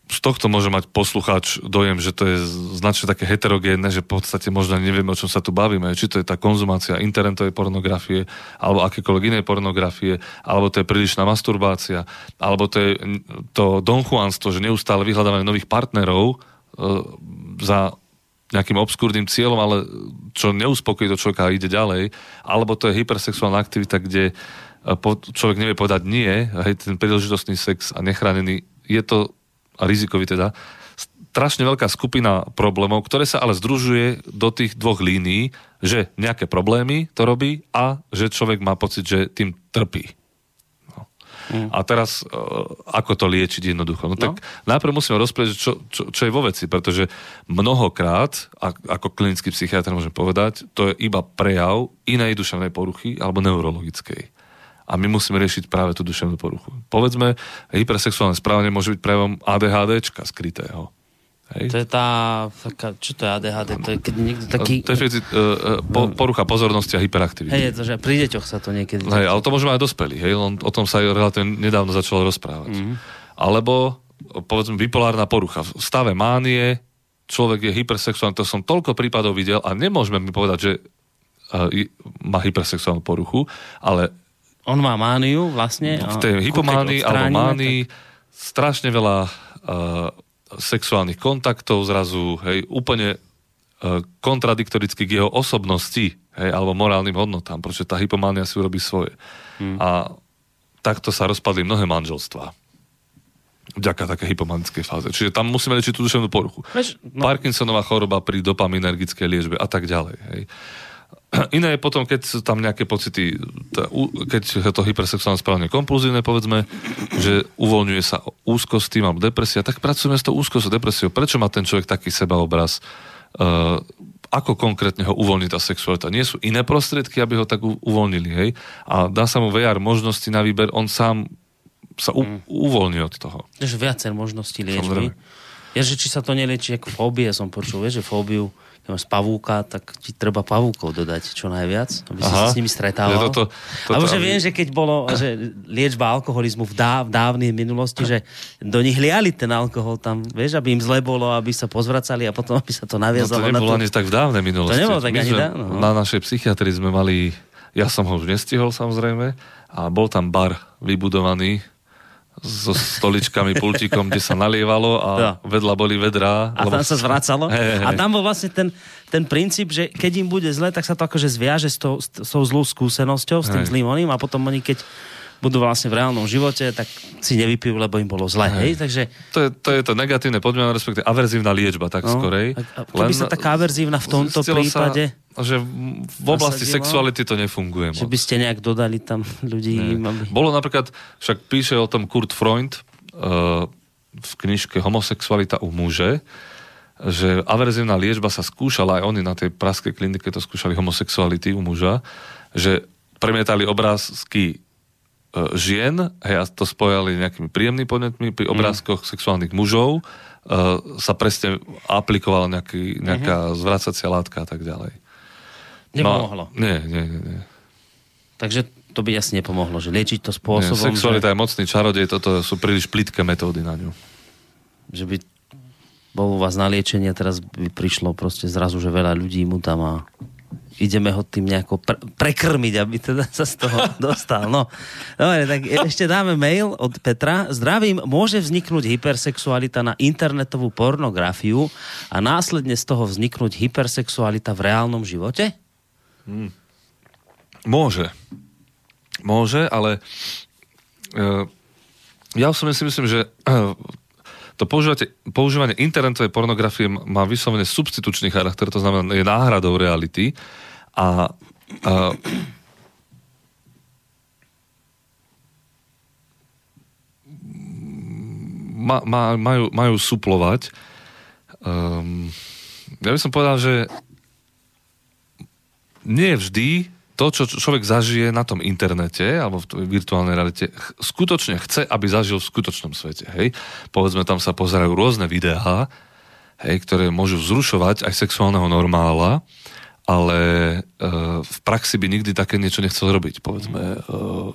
z tohto môže mať poslucháč dojem, že to je značne také heterogénne, že v podstate možno nevieme, o čom sa tu bavíme. Či to je tá konzumácia internetovej pornografie, alebo akékoľvek inej pornografie, alebo to je prílišná masturbácia, alebo to je to donchuanstvo, že neustále vyhľadávanie nových partnerov e, za nejakým obskúrnym cieľom, ale čo neuspokojí to človeka a ide ďalej, alebo to je hypersexuálna aktivita, kde e, človek nevie povedať nie, hej, ten príležitostný sex a nechránený, je to, a rizikový teda, strašne veľká skupina problémov, ktoré sa ale združuje do tých dvoch línií, že nejaké problémy to robí a že človek má pocit, že tým trpí. Mm. A teraz, uh, ako to liečiť jednoducho? No, no. tak najprv musíme rozprieť, čo, čo, čo je vo veci, pretože mnohokrát, ako klinický psychiatr môžem povedať, to je iba prejav inej duševnej poruchy alebo neurologickej. A my musíme riešiť práve tú duševnú poruchu. Povedzme, hypersexuálne správanie môže byť prejavom ADHDčka skrytého. Hej. To je tá, taká, čo to je ADHD? To je keď niekto taký... To je uh, po, porucha pozornosti a hyperaktivity. Hej, je to, že pri deťoch sa to niekedy... Hej, ale to môžeme aj dospelí, hej, on, o tom sa aj relatívne nedávno začalo rozprávať. Mm-hmm. Alebo, povedzme, bipolárna porucha. V stave mánie človek je hypersexuálny, to som toľko prípadov videl a nemôžeme mi povedať, že uh, má hypersexuálnu poruchu, ale... On má mániu vlastne? V tej hypománii alebo mánii tak... strašne veľa uh, sexuálnych kontaktov zrazu, hej, úplne e, kontradiktoricky k jeho osobnosti, hej, alebo morálnym hodnotám, pretože tá hypománia si urobí svoje. Hmm. A takto sa rozpadli mnohé manželstvá. Vďaka také hypomanickej fáze. Čiže tam musíme liečiť tú duševnú poruchu. Veš, no. Parkinsonová choroba pri dopaminergickej liečbe a tak ďalej. Hej. Iné je potom, keď sú tam nejaké pocity, keď je to hypersexuálne správne kompulzívne, povedzme, že uvoľňuje sa úzkosť tým alebo depresia, tak pracujeme s tou úzkosťou, depresiou. Prečo má ten človek taký sebaobraz? Uh, ako konkrétne ho uvoľní tá sexualita? Nie sú iné prostriedky, aby ho tak uvoľnili, hej? A dá sa mu VR možnosti na výber, on sám sa u, mm. uvoľní od toho. Takže viacer možností liečby. Ja, že či sa to nelieči ako fóbie, som počul, vieš, že fóbiu máš pavúka, tak ti treba pavúkov dodať čo najviac, aby si Aha. s nimi stretával. Toto, toto, Alebo že aby... viem, že keď bolo že liečba alkoholizmu v, dáv, v dávnej minulosti, že do nich liali ten alkohol tam, vieš, aby im zle bolo, aby sa pozvracali a potom aby sa to naviazalo. No to nebolo na to... ani tak v dávnej minulosti. To nebolo tak My ani dávno. No. Na našej psychiatrii sme mali, ja som ho už nestihol samozrejme, a bol tam bar vybudovaný so stoličkami, pultíkom, kde sa nalievalo a ja. vedľa boli vedrá. A lebo... tam sa zvracalo. Hey, hey. A tam bol vlastne ten, ten princíp, že keď im bude zle, tak sa to akože zviaže s tou, s tou zlou skúsenosťou, s tým hey. zlým oným a potom oni keď budú vlastne v reálnom živote, tak si nevypijú, lebo im bolo zle. Hej. Hej? Takže... To, je, to je to negatívne podmienenie, respektíve averzívna liečba, tak no. skorej. A, a keby sa taká averzívna v tomto prípade... Sa, že v oblasti nasadilo, sexuality to nefunguje. Že by ste nejak dodali tam ľudí... Aby... Bolo napríklad, však píše o tom Kurt Freund uh, v knižke Homosexualita u muže, že averzívna liečba sa skúšala, aj oni na tej praskej klinike to skúšali homosexuality u muža, že premietali obrázky E, žien, hej, a to spojali nejakými príjemnými podnetmi, pri mhm. obrázkoch mm. sexuálnych mužov uh, sa presne aplikovala nejaký, nejaká mm-hmm. zvracacia látka a tak ďalej. Nepomohlo. No, nie, nie, nie. Takže to by asi nepomohlo, že liečiť to spôsobom... Nie, sexualita že... je mocný čarodej, toto sú príliš plitké metódy na ňu. Že by bol u vás na liečenie, teraz by prišlo proste zrazu, že veľa ľudí mu tam a ideme ho tým nejako pre- prekrmiť, aby teda sa z toho dostal. No, dobre, tak ešte dáme mail od Petra. Zdravím, môže vzniknúť hypersexualita na internetovú pornografiu a následne z toho vzniknúť hypersexualita v reálnom živote? Hmm. Môže. Môže, ale uh, ja osobne si myslím, že uh, to používanie internetovej pornografie má vyslovene substitučný charakter, to znamená, je náhradou reality a, a ma, ma, majú, majú suplovať. Um, ja by som povedal, že nie vždy to, čo človek zažije na tom internete alebo v virtuálnej realite, ch- skutočne chce, aby zažil v skutočnom svete. Hej? Povedzme, tam sa pozerajú rôzne videá, hej, ktoré môžu vzrušovať aj sexuálneho normála ale uh, v praxi by nikdy také niečo nechcel robiť, povedzme. Uh,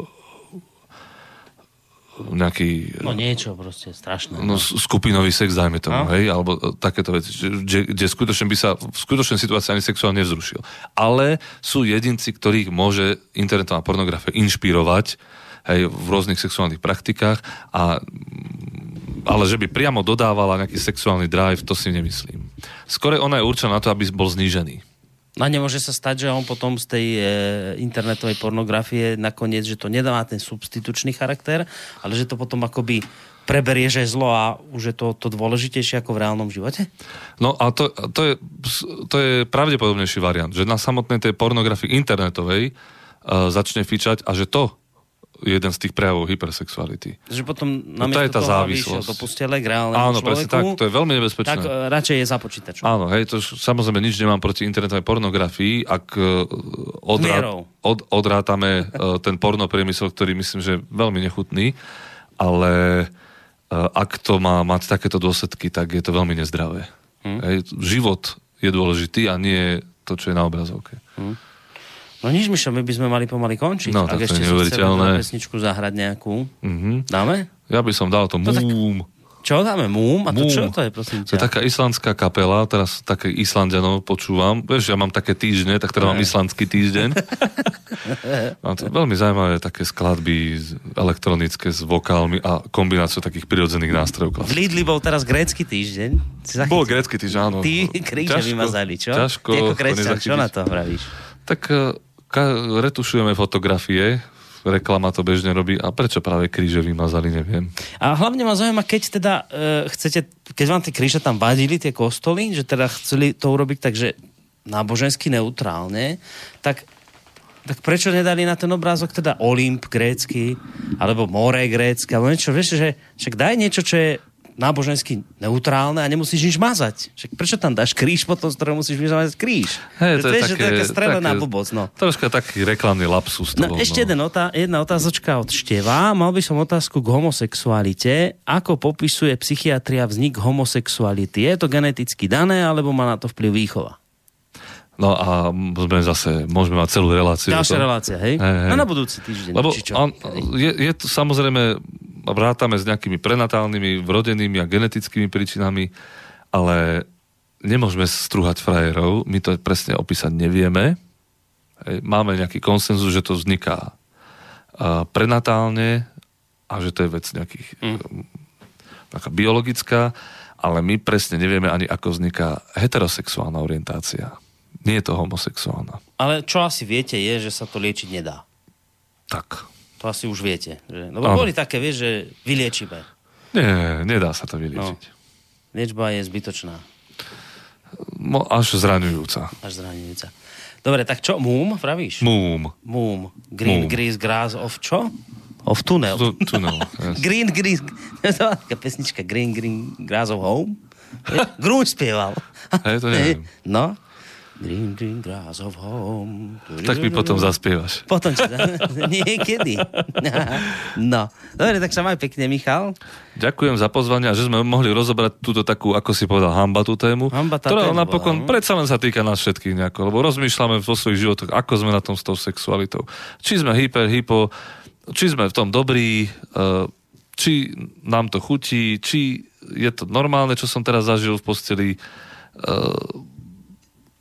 nejaký... No niečo proste strašné. No, no skupinový sex, dajme tomu, no? hej, alebo uh, takéto veci, kde, kde skutočne by sa v skutočnej situácii ani sexuálne nevzrušil. Ale sú jedinci, ktorých môže internetová pornografia inšpirovať hej, v rôznych sexuálnych praktikách a ale že by priamo dodávala nejaký sexuálny drive, to si nemyslím. Skore ona je určená na to, aby bol znížený. No a nemôže sa stať, že on potom z tej e, internetovej pornografie nakoniec, že to nedá ten substitučný charakter, ale že to potom akoby preberie žezlo a už je to, to dôležitejšie ako v reálnom živote? No a to, to, je, to je pravdepodobnejší variant, že na samotnej tej pornografii internetovej uh, začne fičať a že to jeden z tých prejavov hypersexuality. Že potom No, namiesto to je tá závislosť. do postele reálnemu Áno, človeku, presne tak, to je veľmi nebezpečné. tak e, radšej je za počítačom. Áno, hej, to samozrejme nič nemám proti internetovej pornografii, ak uh, odrá, od, odrátame uh, ten pornopriemysel, ktorý myslím, že je veľmi nechutný, ale ak to má mať takéto dôsledky, tak je to veľmi nezdravé. Hm. Hej, život je dôležitý a nie to, čo je na obrazovke. No nič, Mišo, my by sme mali pomaly končiť. No, Ak tak je ešte si chceme pesničku zahrať nejakú. Mhm. Dáme? Ja by som dal to No tak- múm. Čo dáme? Múm? A to Múm. čo to je, prosím To je ťa? taká islandská kapela, teraz také Islandianov počúvam. Vieš, ja mám také týždne, tak teda mám islandský týždeň. mám to veľmi zaujímavé také skladby elektronické s vokálmi a kombináciou takých prirodzených nástrojov. V Lidli bol teraz grécky týždeň. Bol grécky týždeň, áno. Ty kríže vymazali, čo? Ťažko Ty ako kresťan, čo na to vravíš? Tak eh, ka- retušujeme fotografie, reklama to bežne robí. A prečo práve kríže vymazali, neviem. A hlavne ma zaujíma, keď teda e, chcete, keď vám tie kríže tam vadili, tie kostoly, že teda chceli to urobiť tak, že nábožensky neutrálne, tak tak prečo nedali na ten obrázok teda Olymp grécky, alebo more grécky, alebo niečo, vieš, že však daj niečo, čo je nábožensky neutrálne a nemusíš nič mazať. Však prečo tam dáš kríž potom, z ktorého musíš vyzvať kríž? Hej, to, je, že to je taká strelená také- blbosť, no. Troška taký reklamný lapsus No bol, ešte jeden otá- jedna otázočka od Števa. Mal by som otázku k homosexualite. Ako popisuje psychiatria vznik homosexuality? Je to geneticky dané, alebo má na to vplyv výchova? No a sme zase, môžeme mať celú reláciu. Ďalšia relácia, hej? Hej, hej. No na budúci týždeň. Lebo či čo? on, je, je to samozrejme, vrátame s nejakými prenatálnymi, vrodenými a genetickými príčinami, ale nemôžeme strúhať frajerov, my to presne opísať nevieme. Hej, Máme nejaký konsenzus, že to vzniká a, prenatálne a že to je vec nejakých mm. taká biologická, ale my presne nevieme ani, ako vzniká heterosexuálna orientácia. Nie je to homosexuálna. Ale čo asi viete je, že sa to liečiť nedá. Tak. To asi už viete. Že? Lebo Áno. boli také, vieš, že vyliečivé. Nie, nedá sa to vyliečiť. Liečba je zbytočná. Mo, až zraňujúca. Až zranujúca. Dobre, tak čo? Múm, pravíš? Múm. Moom. Green Moom. Grease Grass of čo? Of Tunnel. Tu, tunel. yes. Green Green... To bola taká pesnička Green Green Grass of Home. Grun spieval. Hej, to neviem. No. Green Green Grass of Home. Tak mi potom zaspievaš. Potom čo? Niekedy. No. Dobre, tak sa maj pekne, Michal. Ďakujem za pozvanie a že sme mohli rozobrať túto takú, ako si povedal, hamba tú tému, Hamba tá ktorá téma napokon bola, no. predsa len sa týka nás všetkých nejako, lebo rozmýšľame vo svojich životoch, ako sme na tom s tou sexualitou. Či sme hyper, hypo, či sme v tom dobrí, eh, či nám to chutí, či je to normálne, čo som teraz zažil v posteli, eh,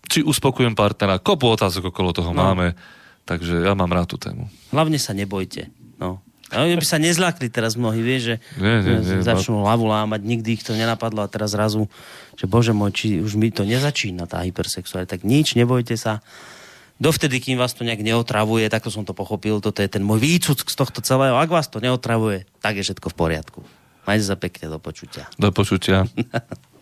či uspokojujem partnera. Kopu otázok okolo toho No. máme, takže ja mám rád tú tému. Hlavne sa nebojte. No. A by sa nezlákli teraz mnohí, vieš, že Nie, nie, nie, začnú hlavu lámať, nikdy ich to nenapadlo a teraz zrazu, že bože môj, či už mi to nezačína tá hypersexualita, tak nič, nebojte sa. Dovtedy, kým vás to nejak neotravuje, takto som to pochopil, toto je ten môj výcud z tohto celého. Ak vás to neotravuje, tak je všetko v poriadku. Majte sa pekne, do počutia. Do počutia.